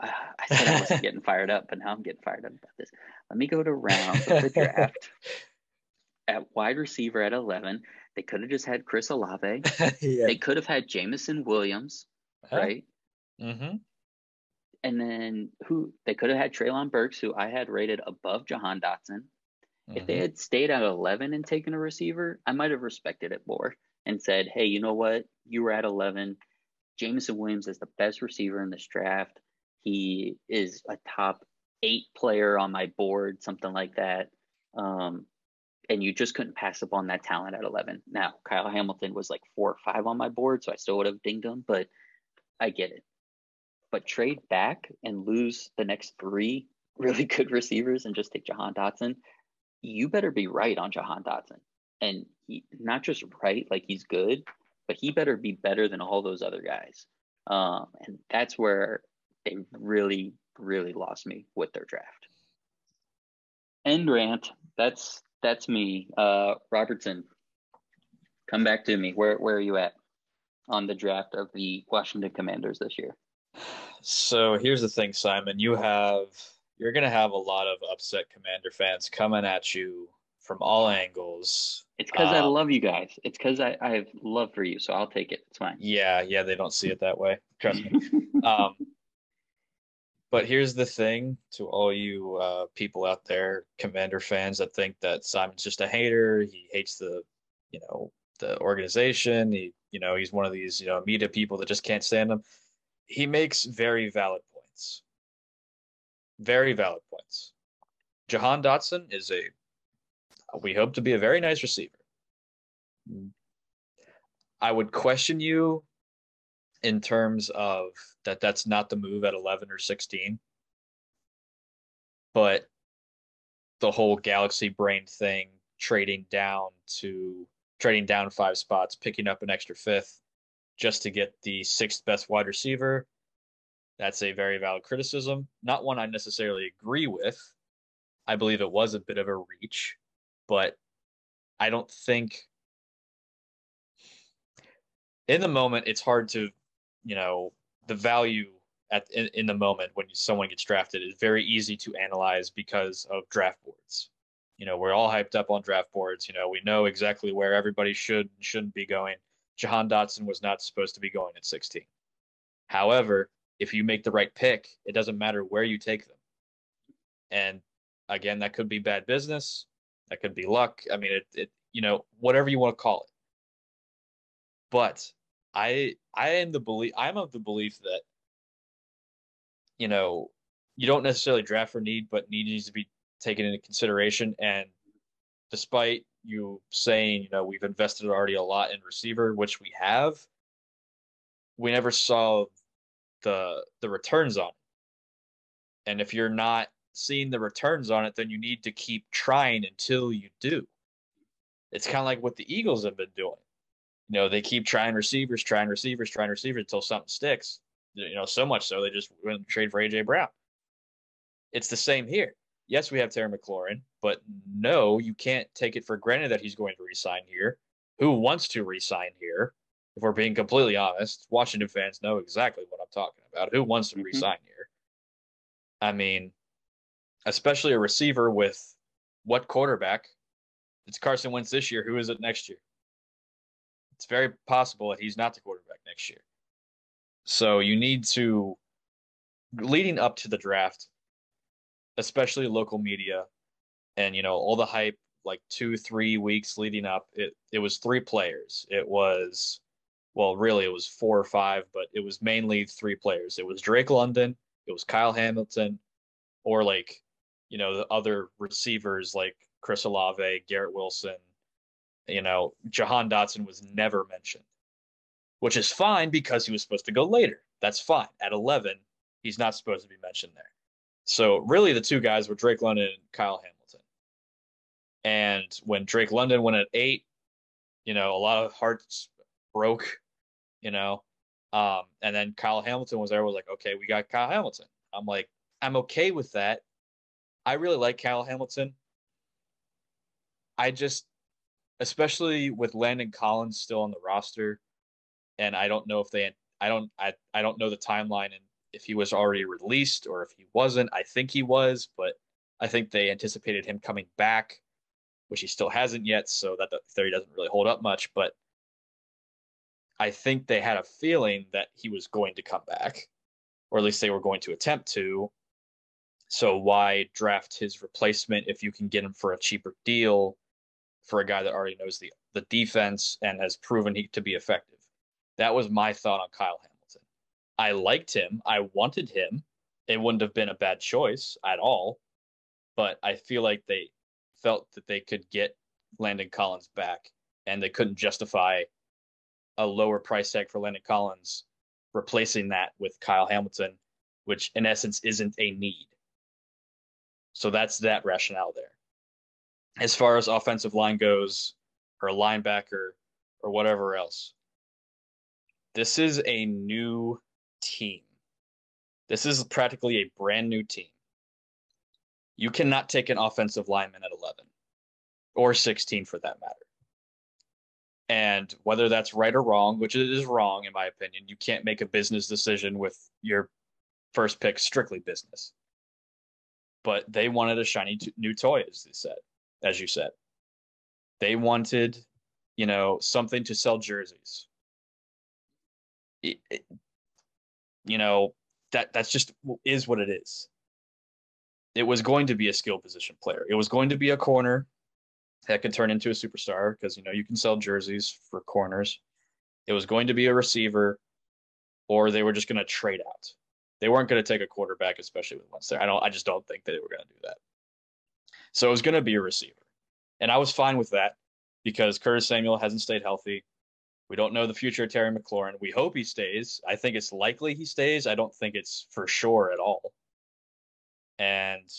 uh, I said I wasn't getting fired up, but now I'm getting fired up about this. Let me go to round of the draft. At wide receiver at 11, they could have just had Chris Olave. yeah. They could have had Jameson Williams, uh-huh. right? Mm-hmm. And then who they could have had Treylon Burks, who I had rated above Jahan Dotson. Mm-hmm. If they mm-hmm. had stayed at 11 and taken a receiver, I might have respected it more and said, hey, you know what? You were at 11. Jameson Williams is the best receiver in this draft. He is a top eight player on my board, something like that. Um, and you just couldn't pass up on that talent at 11. Now, Kyle Hamilton was like four or five on my board, so I still would have dinged him, but I get it. But trade back and lose the next three really good receivers and just take Jahan Dotson you better be right on Jahan Dotson. And he not just right, like he's good, but he better be better than all those other guys. Um, and that's where they really, really lost me with their draft. End rant. That's that's me. Uh, Robertson, come back to me. Where where are you at on the draft of the Washington Commanders this year? So here's the thing, Simon. You have you're going to have a lot of upset Commander fans coming at you from all angles. It's because um, I love you guys. It's because I, I have love for you, so I'll take it. It's fine. Yeah, yeah, they don't see it that way. Trust me. um, but here's the thing to all you uh, people out there, Commander fans that think that Simon's just a hater. He hates the, you know, the organization. He, you know, he's one of these, you know, media people that just can't stand him. He makes very valid points. Very valid points. Jahan Dotson is a, we hope to be a very nice receiver. I would question you in terms of that that's not the move at 11 or 16. But the whole galaxy brain thing, trading down to trading down five spots, picking up an extra fifth just to get the sixth best wide receiver. That's a very valid criticism. Not one I necessarily agree with. I believe it was a bit of a reach, but I don't think in the moment it's hard to, you know, the value at in, in the moment when someone gets drafted is very easy to analyze because of draft boards. You know, we're all hyped up on draft boards. You know, we know exactly where everybody should shouldn't be going. Jahan Dotson was not supposed to be going at 16. However, if you make the right pick, it doesn't matter where you take them. And again, that could be bad business. That could be luck. I mean, it, it you know, whatever you want to call it. But I I am the belief I'm of the belief that you know, you don't necessarily draft for need, but need needs to be taken into consideration. And despite you saying, you know, we've invested already a lot in receiver, which we have, we never saw the the returns on it. And if you're not seeing the returns on it, then you need to keep trying until you do. It's kind of like what the Eagles have been doing. You know, they keep trying receivers, trying receivers, trying receivers until something sticks. You know, so much so they just went trade for AJ Brown. It's the same here. Yes, we have Terry McLaurin, but no, you can't take it for granted that he's going to resign here. Who wants to resign here? If we're being completely honest, Washington fans know exactly what I'm talking about. Who wants to mm-hmm. resign here? I mean, especially a receiver with what quarterback? It's Carson Wentz this year. Who is it next year? It's very possible that he's not the quarterback next year. So you need to, leading up to the draft, especially local media, and you know all the hype, like two, three weeks leading up. It it was three players. It was, well, really it was four or five, but it was mainly three players. It was Drake London, it was Kyle Hamilton, or like, you know, the other receivers like Chris Olave, Garrett Wilson. You know, Jahan Dotson was never mentioned which is fine because he was supposed to go later. That's fine. At 11, he's not supposed to be mentioned there. So really, the two guys were Drake London and Kyle Hamilton. And when Drake London went at eight, you know, a lot of hearts broke, you know. Um, and then Kyle Hamilton was there, was like, okay, we got Kyle Hamilton. I'm like, I'm okay with that. I really like Kyle Hamilton. I just, especially with Landon Collins still on the roster, and I don't know if they I don't I, I don't know the timeline and if he was already released or if he wasn't. I think he was, but I think they anticipated him coming back, which he still hasn't yet, so that theory doesn't really hold up much, but I think they had a feeling that he was going to come back, or at least they were going to attempt to. So why draft his replacement if you can get him for a cheaper deal for a guy that already knows the the defense and has proven he to be effective? That was my thought on Kyle Hamilton. I liked him. I wanted him. It wouldn't have been a bad choice at all. But I feel like they felt that they could get Landon Collins back and they couldn't justify a lower price tag for Landon Collins, replacing that with Kyle Hamilton, which in essence isn't a need. So that's that rationale there. As far as offensive line goes, or linebacker, or whatever else, this is a new team. This is practically a brand new team. You cannot take an offensive lineman at 11 or 16 for that matter. And whether that's right or wrong, which it is wrong in my opinion, you can't make a business decision with your first pick strictly business. But they wanted a shiny t- new toy, as they said, as you said. They wanted, you know, something to sell jerseys it, it, you know that that's just is what it is. It was going to be a skill position player. It was going to be a corner. that could turn into a superstar because you know you can sell jerseys for corners. It was going to be a receiver, or they were just going to trade out. They weren't going to take a quarterback, especially with Wentz there. I don't. I just don't think that they were going to do that. So it was going to be a receiver, and I was fine with that because Curtis Samuel hasn't stayed healthy. We don't know the future of Terry McLaurin. We hope he stays. I think it's likely he stays. I don't think it's for sure at all. And,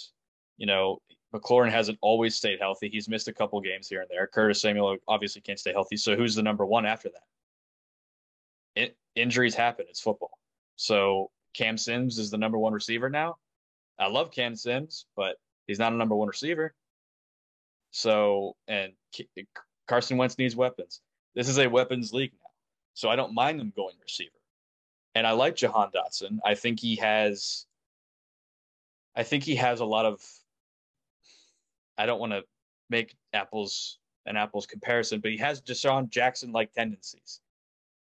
you know, McLaurin hasn't always stayed healthy. He's missed a couple games here and there. Curtis Samuel obviously can't stay healthy. So who's the number one after that? It, injuries happen. It's football. So Cam Sims is the number one receiver now. I love Cam Sims, but he's not a number one receiver. So, and Carson Wentz needs weapons. This is a weapons league now. So I don't mind them going receiver. And I like Jahan Dotson. I think he has I think he has a lot of I don't want to make apples an apples comparison, but he has DeSean Jackson like tendencies.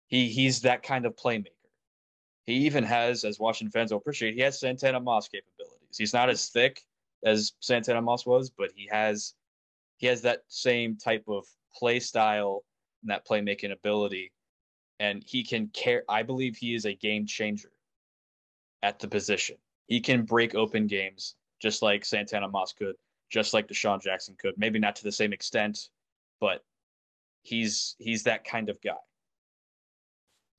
He he's that kind of playmaker. He even has, as Washington fans will appreciate, he has Santana Moss capabilities. He's not as thick as Santana Moss was, but he has he has that same type of play style and that playmaking ability. And he can care. I believe he is a game changer at the position. He can break open games just like Santana Moss could, just like DeSean Jackson could. Maybe not to the same extent, but he's he's that kind of guy.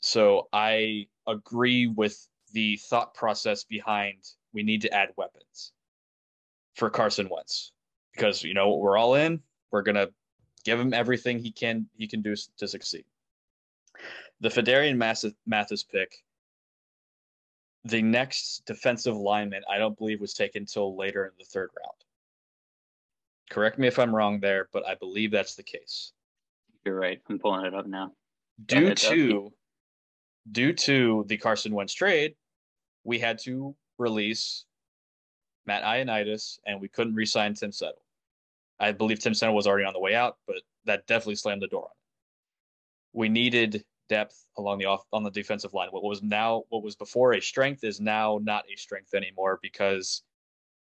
So I agree with the thought process behind we need to add weapons for Carson Wentz because you know we're all in. We're gonna give him everything he can he can do to succeed. The Phidarian Mathis pick, the next defensive lineman, I don't believe was taken until later in the third round. Correct me if I'm wrong there, but I believe that's the case. You're right. I'm pulling it up now. Due to due to the Carson Wentz trade, we had to release Matt Ioannidis, and we couldn't re-sign Tim Settle. I believe Tim Settle was already on the way out, but that definitely slammed the door on it. We needed depth along the off on the defensive line. What was now what was before a strength is now not a strength anymore because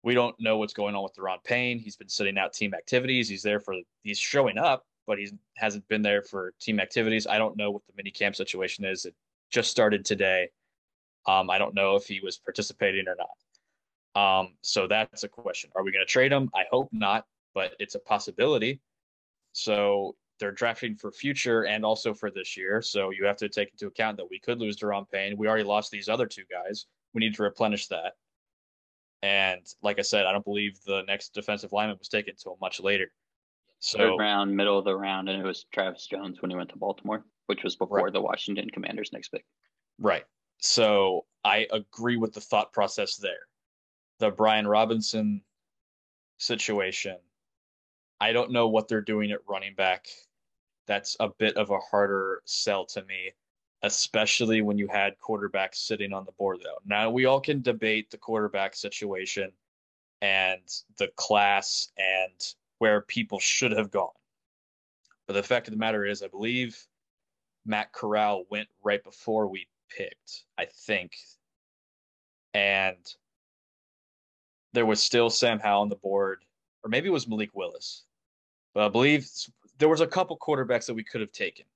we don't know what's going on with Daron Payne. He's been sitting out team activities. He's there for he's showing up, but he hasn't been there for team activities. I don't know what the mini camp situation is. It just started today. Um, I don't know if he was participating or not. Um, so that's a question. Are we going to trade him? I hope not, but it's a possibility. So they're drafting for future and also for this year. So you have to take into account that we could lose Daron Payne. We already lost these other two guys. We need to replenish that. And like I said, I don't believe the next defensive lineman was taken until much later. So Third round, middle of the round, and it was Travis Jones when he went to Baltimore, which was before right. the Washington Commanders' next pick. Right. So I agree with the thought process there the Brian Robinson situation. I don't know what they're doing at running back. That's a bit of a harder sell to me, especially when you had quarterbacks sitting on the board, though. Now, we all can debate the quarterback situation and the class and where people should have gone. But the fact of the matter is, I believe Matt Corral went right before we picked, I think. And there was still Sam Howell on the board, or maybe it was Malik Willis. But I believe there was a couple quarterbacks that we could have taken.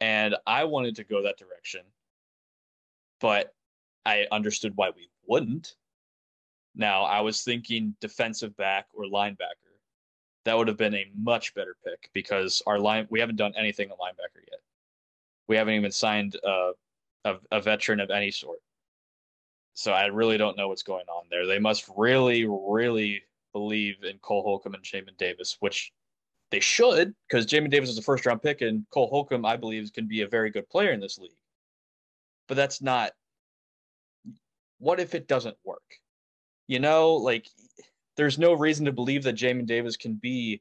And I wanted to go that direction, but I understood why we wouldn't. Now, I was thinking defensive back or linebacker. That would have been a much better pick because our line we haven't done anything at linebacker yet. We haven't even signed a, a, a veteran of any sort. So I really don't know what's going on there. They must really, really believe in Cole Holcomb and Jamin Davis, which they should, because Jamin Davis is a first round pick, and Cole Holcomb, I believe, can be a very good player in this league. But that's not. What if it doesn't work? You know, like there's no reason to believe that Jamin Davis can be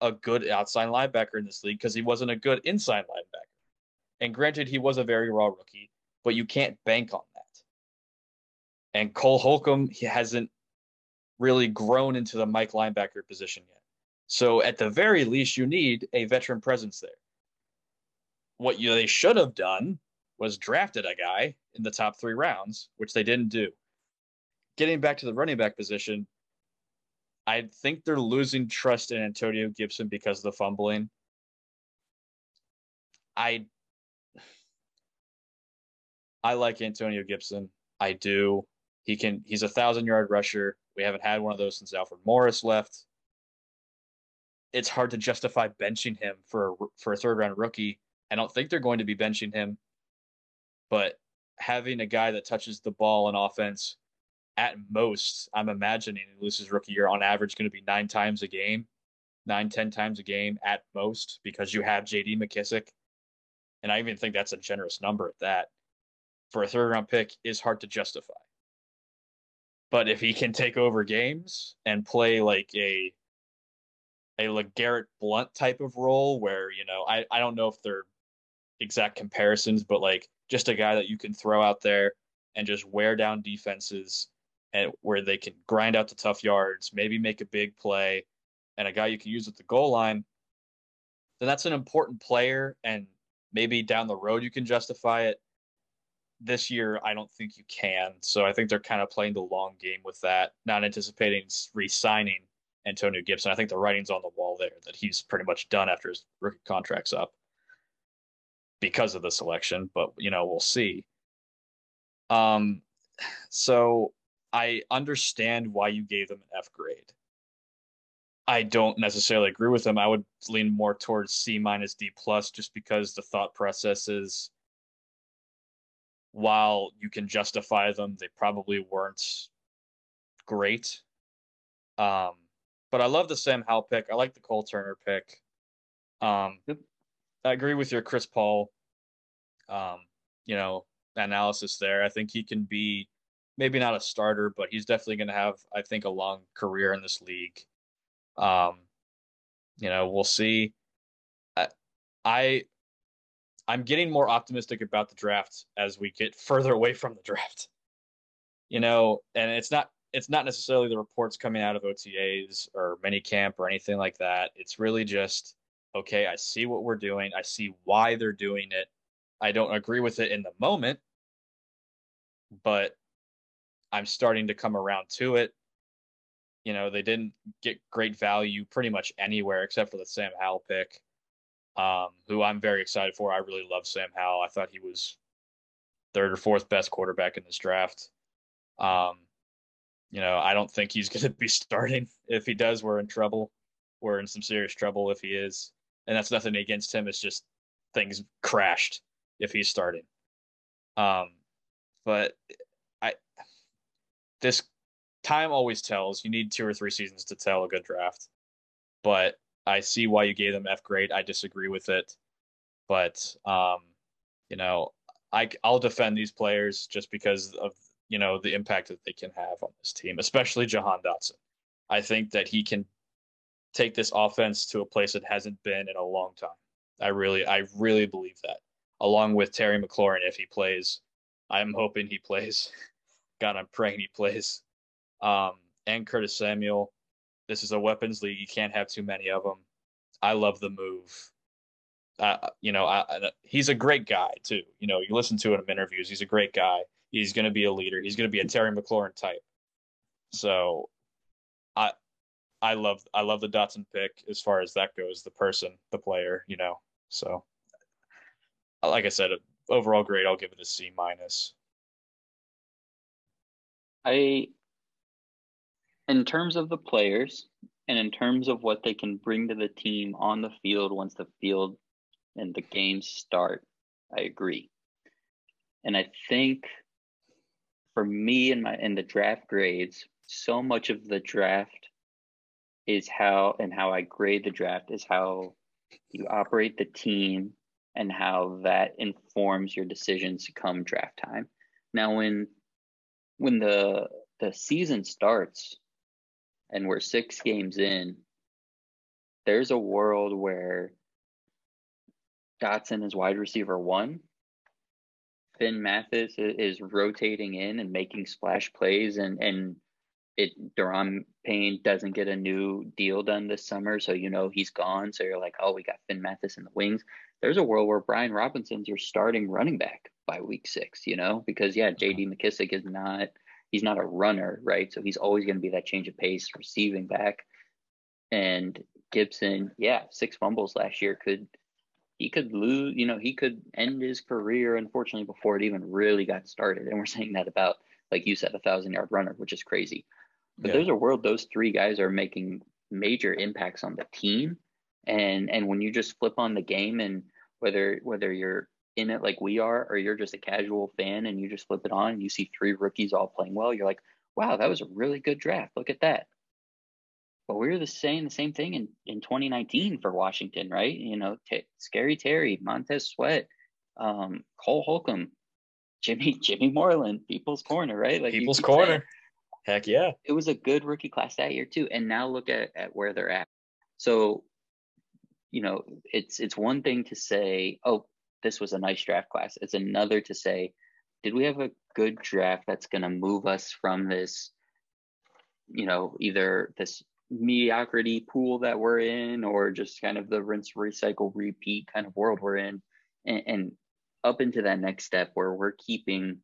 a good outside linebacker in this league because he wasn't a good inside linebacker. And granted, he was a very raw rookie, but you can't bank on. And Cole Holcomb, he hasn't really grown into the Mike linebacker position yet. So at the very least, you need a veteran presence there. What you, they should have done was drafted a guy in the top three rounds, which they didn't do. Getting back to the running back position, I think they're losing trust in Antonio Gibson because of the fumbling. I I like Antonio Gibson. I do. He can he's a thousand yard rusher. We haven't had one of those since Alfred Morris left. It's hard to justify benching him for a, for a third round rookie. I don't think they're going to be benching him, but having a guy that touches the ball in offense at most, I'm imagining Luce's rookie year on average going to be nine times a game, nine, ten times a game at most, because you have JD McKissic, And I even think that's a generous number at that. For a third round pick is hard to justify. But if he can take over games and play like a a like Garrett Blount type of role where, you know, I, I don't know if they're exact comparisons, but like just a guy that you can throw out there and just wear down defenses and where they can grind out the tough yards, maybe make a big play, and a guy you can use at the goal line, then that's an important player. And maybe down the road you can justify it. This year, I don't think you can. So I think they're kind of playing the long game with that, not anticipating re signing Antonio Gibson. I think the writing's on the wall there that he's pretty much done after his rookie contract's up because of the selection, but you know, we'll see. Um, so I understand why you gave them an F grade. I don't necessarily agree with them. I would lean more towards C minus D plus just because the thought process is while you can justify them, they probably weren't great. Um, but I love the Sam Howell pick. I like the Cole Turner pick. Um, yep. I agree with your Chris Paul, um, you know, analysis there. I think he can be maybe not a starter, but he's definitely going to have, I think, a long career in this league. Um, you know, we'll see. I, I I'm getting more optimistic about the draft as we get further away from the draft. You know, and it's not it's not necessarily the reports coming out of OTAs or mini camp or anything like that. It's really just okay, I see what we're doing. I see why they're doing it. I don't agree with it in the moment, but I'm starting to come around to it. You know, they didn't get great value pretty much anywhere except for the Sam Howell pick, um, who I'm very excited for. I really love Sam Howell. I thought he was third or fourth best quarterback in this draft. Um, you know, I don't think he's going to be starting. If he does, we're in trouble. We're in some serious trouble if he is and that's nothing against him. It's just things crashed if he's starting. Um, but I this time always tells. You need two or three seasons to tell a good draft. But I see why you gave them F grade. I disagree with it, but um, you know, I I'll defend these players just because of you know the impact that they can have on this team, especially Jahan Dotson. I think that he can take this offense to a place it hasn't been in a long time. I really, I really believe that. Along with Terry McLaurin, if he plays, I'm hoping he plays. God, I'm praying he plays. Um, and Curtis Samuel. This is a weapons league. You can't have too many of them. I love the move. Uh, you know, I, I, he's a great guy too. You know, you listen to him in interviews. He's a great guy. He's going to be a leader. He's going to be a Terry McLaurin type. So, I I love I love the Dotson pick as far as that goes. The person, the player, you know. So, like I said, overall grade, I'll give it a C minus. I, in terms of the players, and in terms of what they can bring to the team on the field once the field and the games start, I agree. And I think for me in my in the draft grades, so much of the draft is how and how I grade the draft is how you operate the team and how that informs your decisions come draft time. Now when when the the season starts and we're 6 games in there's a world where Dotson is wide receiver 1 Finn Mathis is rotating in and making splash plays and and it Daron Payne doesn't get a new deal done this summer, so you know he's gone. So you're like, oh, we got Finn Mathis in the wings. There's a world where Brian Robinson's your starting running back by week six, you know, because yeah, mm-hmm. J.D. McKissic is not he's not a runner, right? So he's always going to be that change of pace receiving back. And Gibson, yeah, six fumbles last year could he could lose, you know, he could end his career unfortunately before it even really got started. And we're saying that about, like you said, a thousand yard runner, which is crazy. But yeah. there's a world those three guys are making major impacts on the team. And and when you just flip on the game and whether whether you're in it like we are, or you're just a casual fan and you just flip it on and you see three rookies all playing well, you're like, wow, that was a really good draft. Look at that. But we were the same the same thing in, in 2019 for Washington, right? You know, t- Scary Terry, Montez Sweat, um, Cole Holcomb, Jimmy Jimmy Moreland, People's Corner, right? Like People's Corner. Saying, Heck yeah. It was a good rookie class that year too. And now look at, at where they're at. So, you know, it's it's one thing to say, oh, this was a nice draft class. It's another to say, did we have a good draft that's going to move us from this, you know, either this mediocrity pool that we're in or just kind of the rinse, recycle, repeat kind of world we're in and, and up into that next step where we're keeping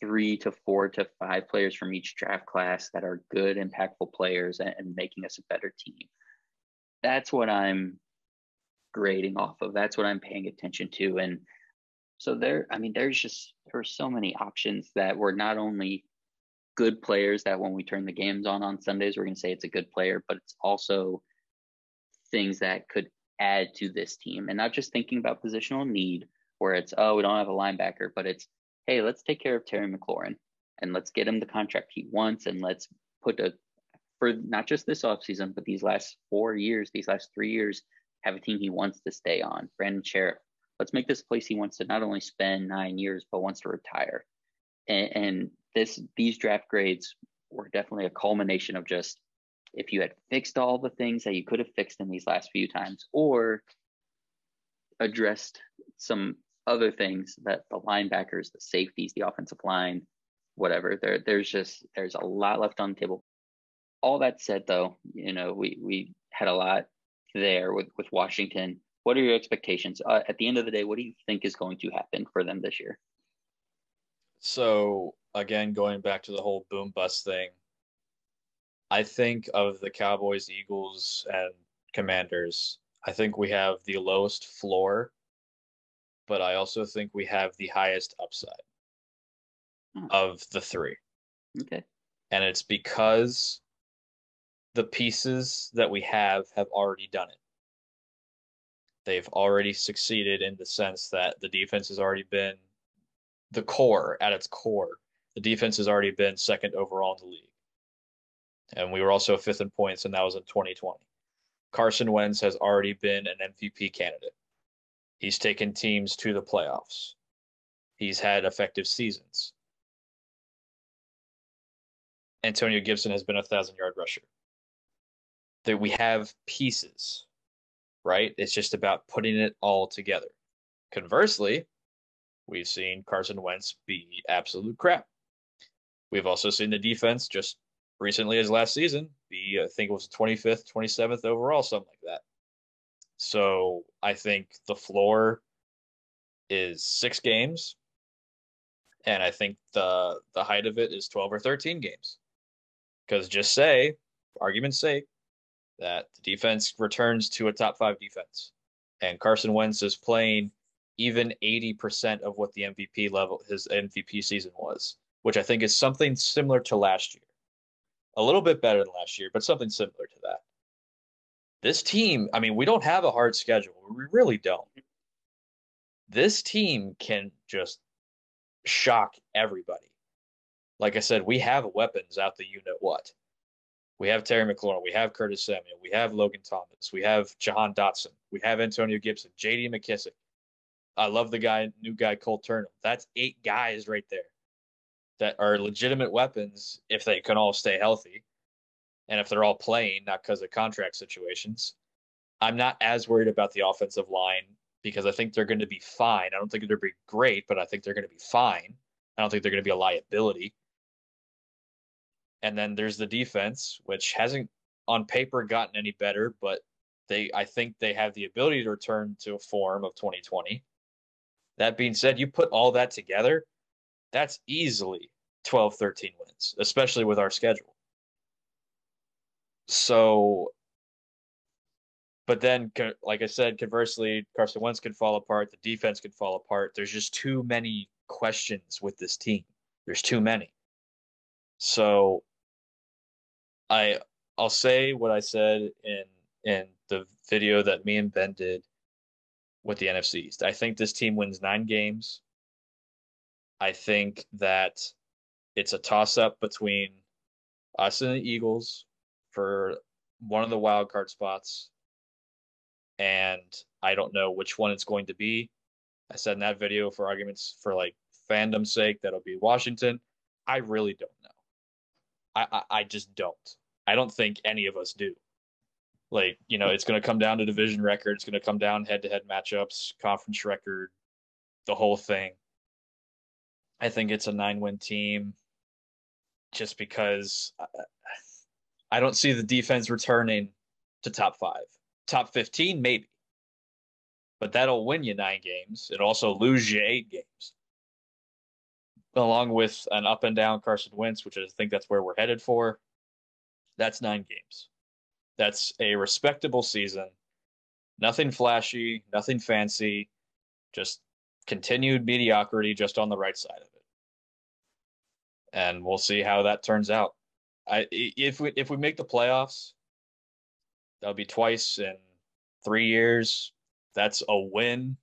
three to four to five players from each draft class that are good, impactful players and, and making us a better team. That's what I'm grading off of. That's what I'm paying attention to. And so there, I mean, there's just there are so many options that were not only good players that when we turn the games on on Sundays, we're going to say it's a good player, but it's also things that could add to this team and not just thinking about positional need where it's, oh, we don't have a linebacker, but it's, hey, let's take care of Terry McLaurin and let's get him the contract he wants and let's put a, for not just this offseason, but these last four years, these last three years, have a team he wants to stay on. Brandon Scherff, let's make this place he wants to not only spend nine years, but wants to retire. And, and this these draft grades were definitely a culmination of just if you had fixed all the things that you could have fixed in these last few times or addressed some other things that the linebackers, the safeties, the offensive line, whatever. There there's just there's a lot left on the table. All that said though, you know, we we had a lot there with with Washington. What are your expectations? Uh, at the end of the day, what do you think is going to happen for them this year? So again, going back to the whole boom bust thing, I think of the Cowboys, Eagles, and Commanders. I think we have the lowest floor, but I also think we have the highest upside hmm. of the three. Okay. And it's because the pieces that we have have already done it. They've already succeeded in the sense that the defense has already been the core at its core the defense has already been second overall in the league. And we were also fifth in points, and that was in 2020. Carson Wentz has already been an MVP candidate. He's taken teams to the playoffs. He's had effective seasons. Antonio Gibson has been a thousand yard rusher. That we have pieces, right? It's just about putting it all together. Conversely, we've seen Carson Wentz be absolute crap. We've also seen the defense just recently as last season be, I think it was 25th, 27th overall, something like that. So I think the floor is six games, and I think the the height of it is 12 or 13 games. Because just say, argument's sake, that the defense returns to a top five defense, and Carson Wentz is playing even 80% of what the MVP level his MVP season was which I think is something similar to last year. A little bit better than last year, but something similar to that. This team, I mean, we don't have a hard schedule. We really don't. This team can just shock everybody. Like I said, we have weapons out the you know what. We have Terry McLaurin, we have Curtis Samuel, we have Logan Thomas, we have Jahan Dotson, we have Antonio Gibson, J.D. McKissic. I love the guy, new guy Cole Turner. That's eight guys right there that are legitimate weapons if they can all stay healthy and if they're all playing, not because of contract situations. I'm not as worried about the offensive line because I think they're going to be fine. I don't think they're going to be great, but I think they're going to be fine. I don't think they're going to be a liability. And then there's the defense, which hasn't on paper gotten any better, but they I think they have the ability to return to a form of 2020. That being said, you put all that together, that's easily 12, 13 wins, especially with our schedule. So, but then, like I said, conversely, Carson Wentz could fall apart. The defense could fall apart. There's just too many questions with this team. There's too many. So, I I'll say what I said in in the video that me and Ben did with the NFC East. I think this team wins nine games. I think that it's a toss up between us and the Eagles for one of the wild card spots. And I don't know which one it's going to be. I said in that video for arguments for like fandom's sake that'll be Washington. I really don't know. I, I, I just don't. I don't think any of us do. Like, you know, it's going to come down to division record. It's going to come down head to head matchups, conference record, the whole thing. I think it's a nine win team just because uh, I don't see the defense returning to top five. Top 15, maybe. But that'll win you nine games. It also lose you eight games. Along with an up and down Carson Wentz, which I think that's where we're headed for. That's nine games. That's a respectable season. Nothing flashy, nothing fancy, just continued mediocrity just on the right side of it. And we'll see how that turns out. I if we if we make the playoffs, that'll be twice in three years. That's a win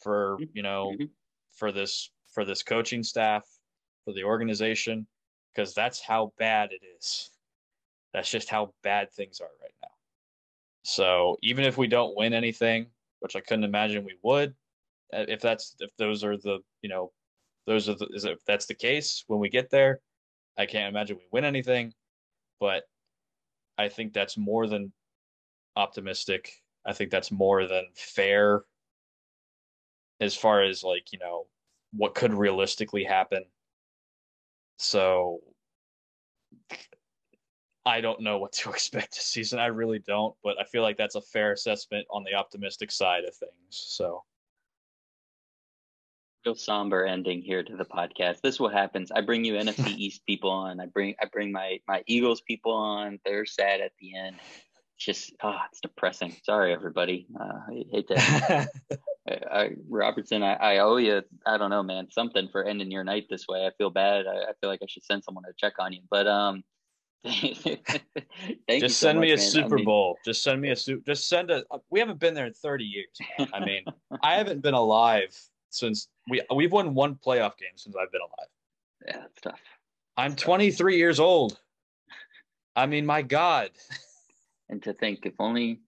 for you know mm-hmm. for this for this coaching staff for the organization because that's how bad it is. That's just how bad things are right now. So even if we don't win anything, which I couldn't imagine we would, uh, if that's if those are the you know those are the, if that's the case when we get there, I can't imagine we win anything, but I think that's more than optimistic. I think that's more than fair as far as like, you know, what could realistically happen. So I don't know what to expect this season. I really don't, but I feel like that's a fair assessment on the optimistic side of things. So real somber ending here to the podcast. This is what happens. I bring you NFC East people on. I bring I bring my my Eagles people on. They're sad at the end. It's just ah, oh, it's depressing. Sorry, everybody. Uh, I hate that. I, I, Robertson, I, I owe you. I don't know, man. Something for ending your night this way. I feel bad. I, I feel like I should send someone to check on you. But um, just send so me a man. Super I mean, Bowl. Just send me a suit. Just send a. We haven't been there in 30 years. Man. I mean, I haven't been alive since we we've won one playoff game since I've been alive. Yeah, that's tough. I'm 23 years old. I mean, my God. And to think, if only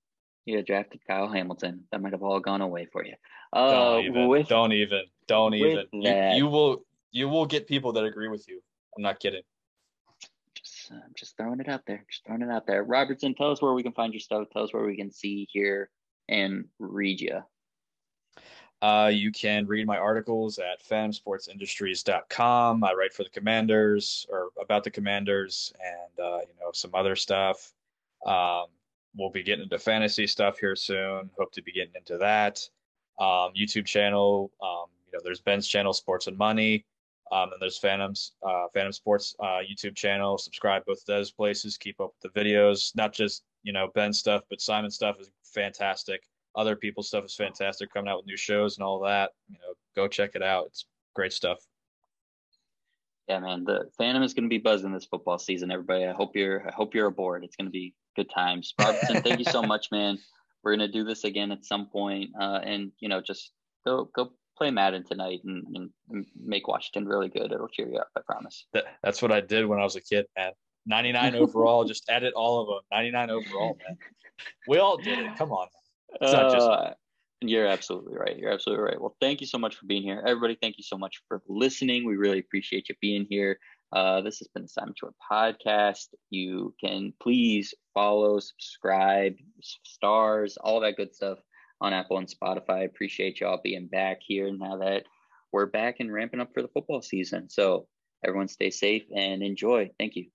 you had drafted Kyle Hamilton, that might have all gone away for you. Uh, don't even. With, don't even. Don't even. You, you, will. You will get people that agree with you. I'm not kidding. Uh, just throwing it out there. Just throwing it out there. Robertson, tell us where we can find your stuff. Tell us where we can see, hear, and read you. Uh, you can read my articles at fantomsportsindustries.com. I write for the Commanders or about the Commanders and, uh, you know, some other stuff. Um, we'll be getting into fantasy stuff here soon. Hope to be getting into that. Um, YouTube channel, um, you know, there's Ben's channel, Sports and Money. Um, and there's Fantom's, uh, Fantom Sports uh, YouTube channel. Subscribe both those places. Keep up with the videos, not just you know Ben stuff, but Simon stuff is fantastic. Other people's stuff is fantastic. Coming out with new shows and all that you know go check it out. It's great stuff. Yeah man the phantom is going to be buzzing this football season everybody. I hope you're i hope you're aboard. It's going to be good times. Robertson, thank you so much man. We're going to do this again at some point uh, and you know just go go play madden tonight and, and make washington really good it'll cheer you up i promise that, that's what i did when i was a kid man 99 overall just edit all of them 99 overall man we all did it come on it's not just. Uh, you're absolutely right. You're absolutely right. Well, thank you so much for being here. Everybody, thank you so much for listening. We really appreciate you being here. Uh, this has been the Simon Short podcast. You can please follow, subscribe, stars, all that good stuff on Apple and Spotify. Appreciate y'all being back here now that we're back and ramping up for the football season. So everyone stay safe and enjoy. Thank you.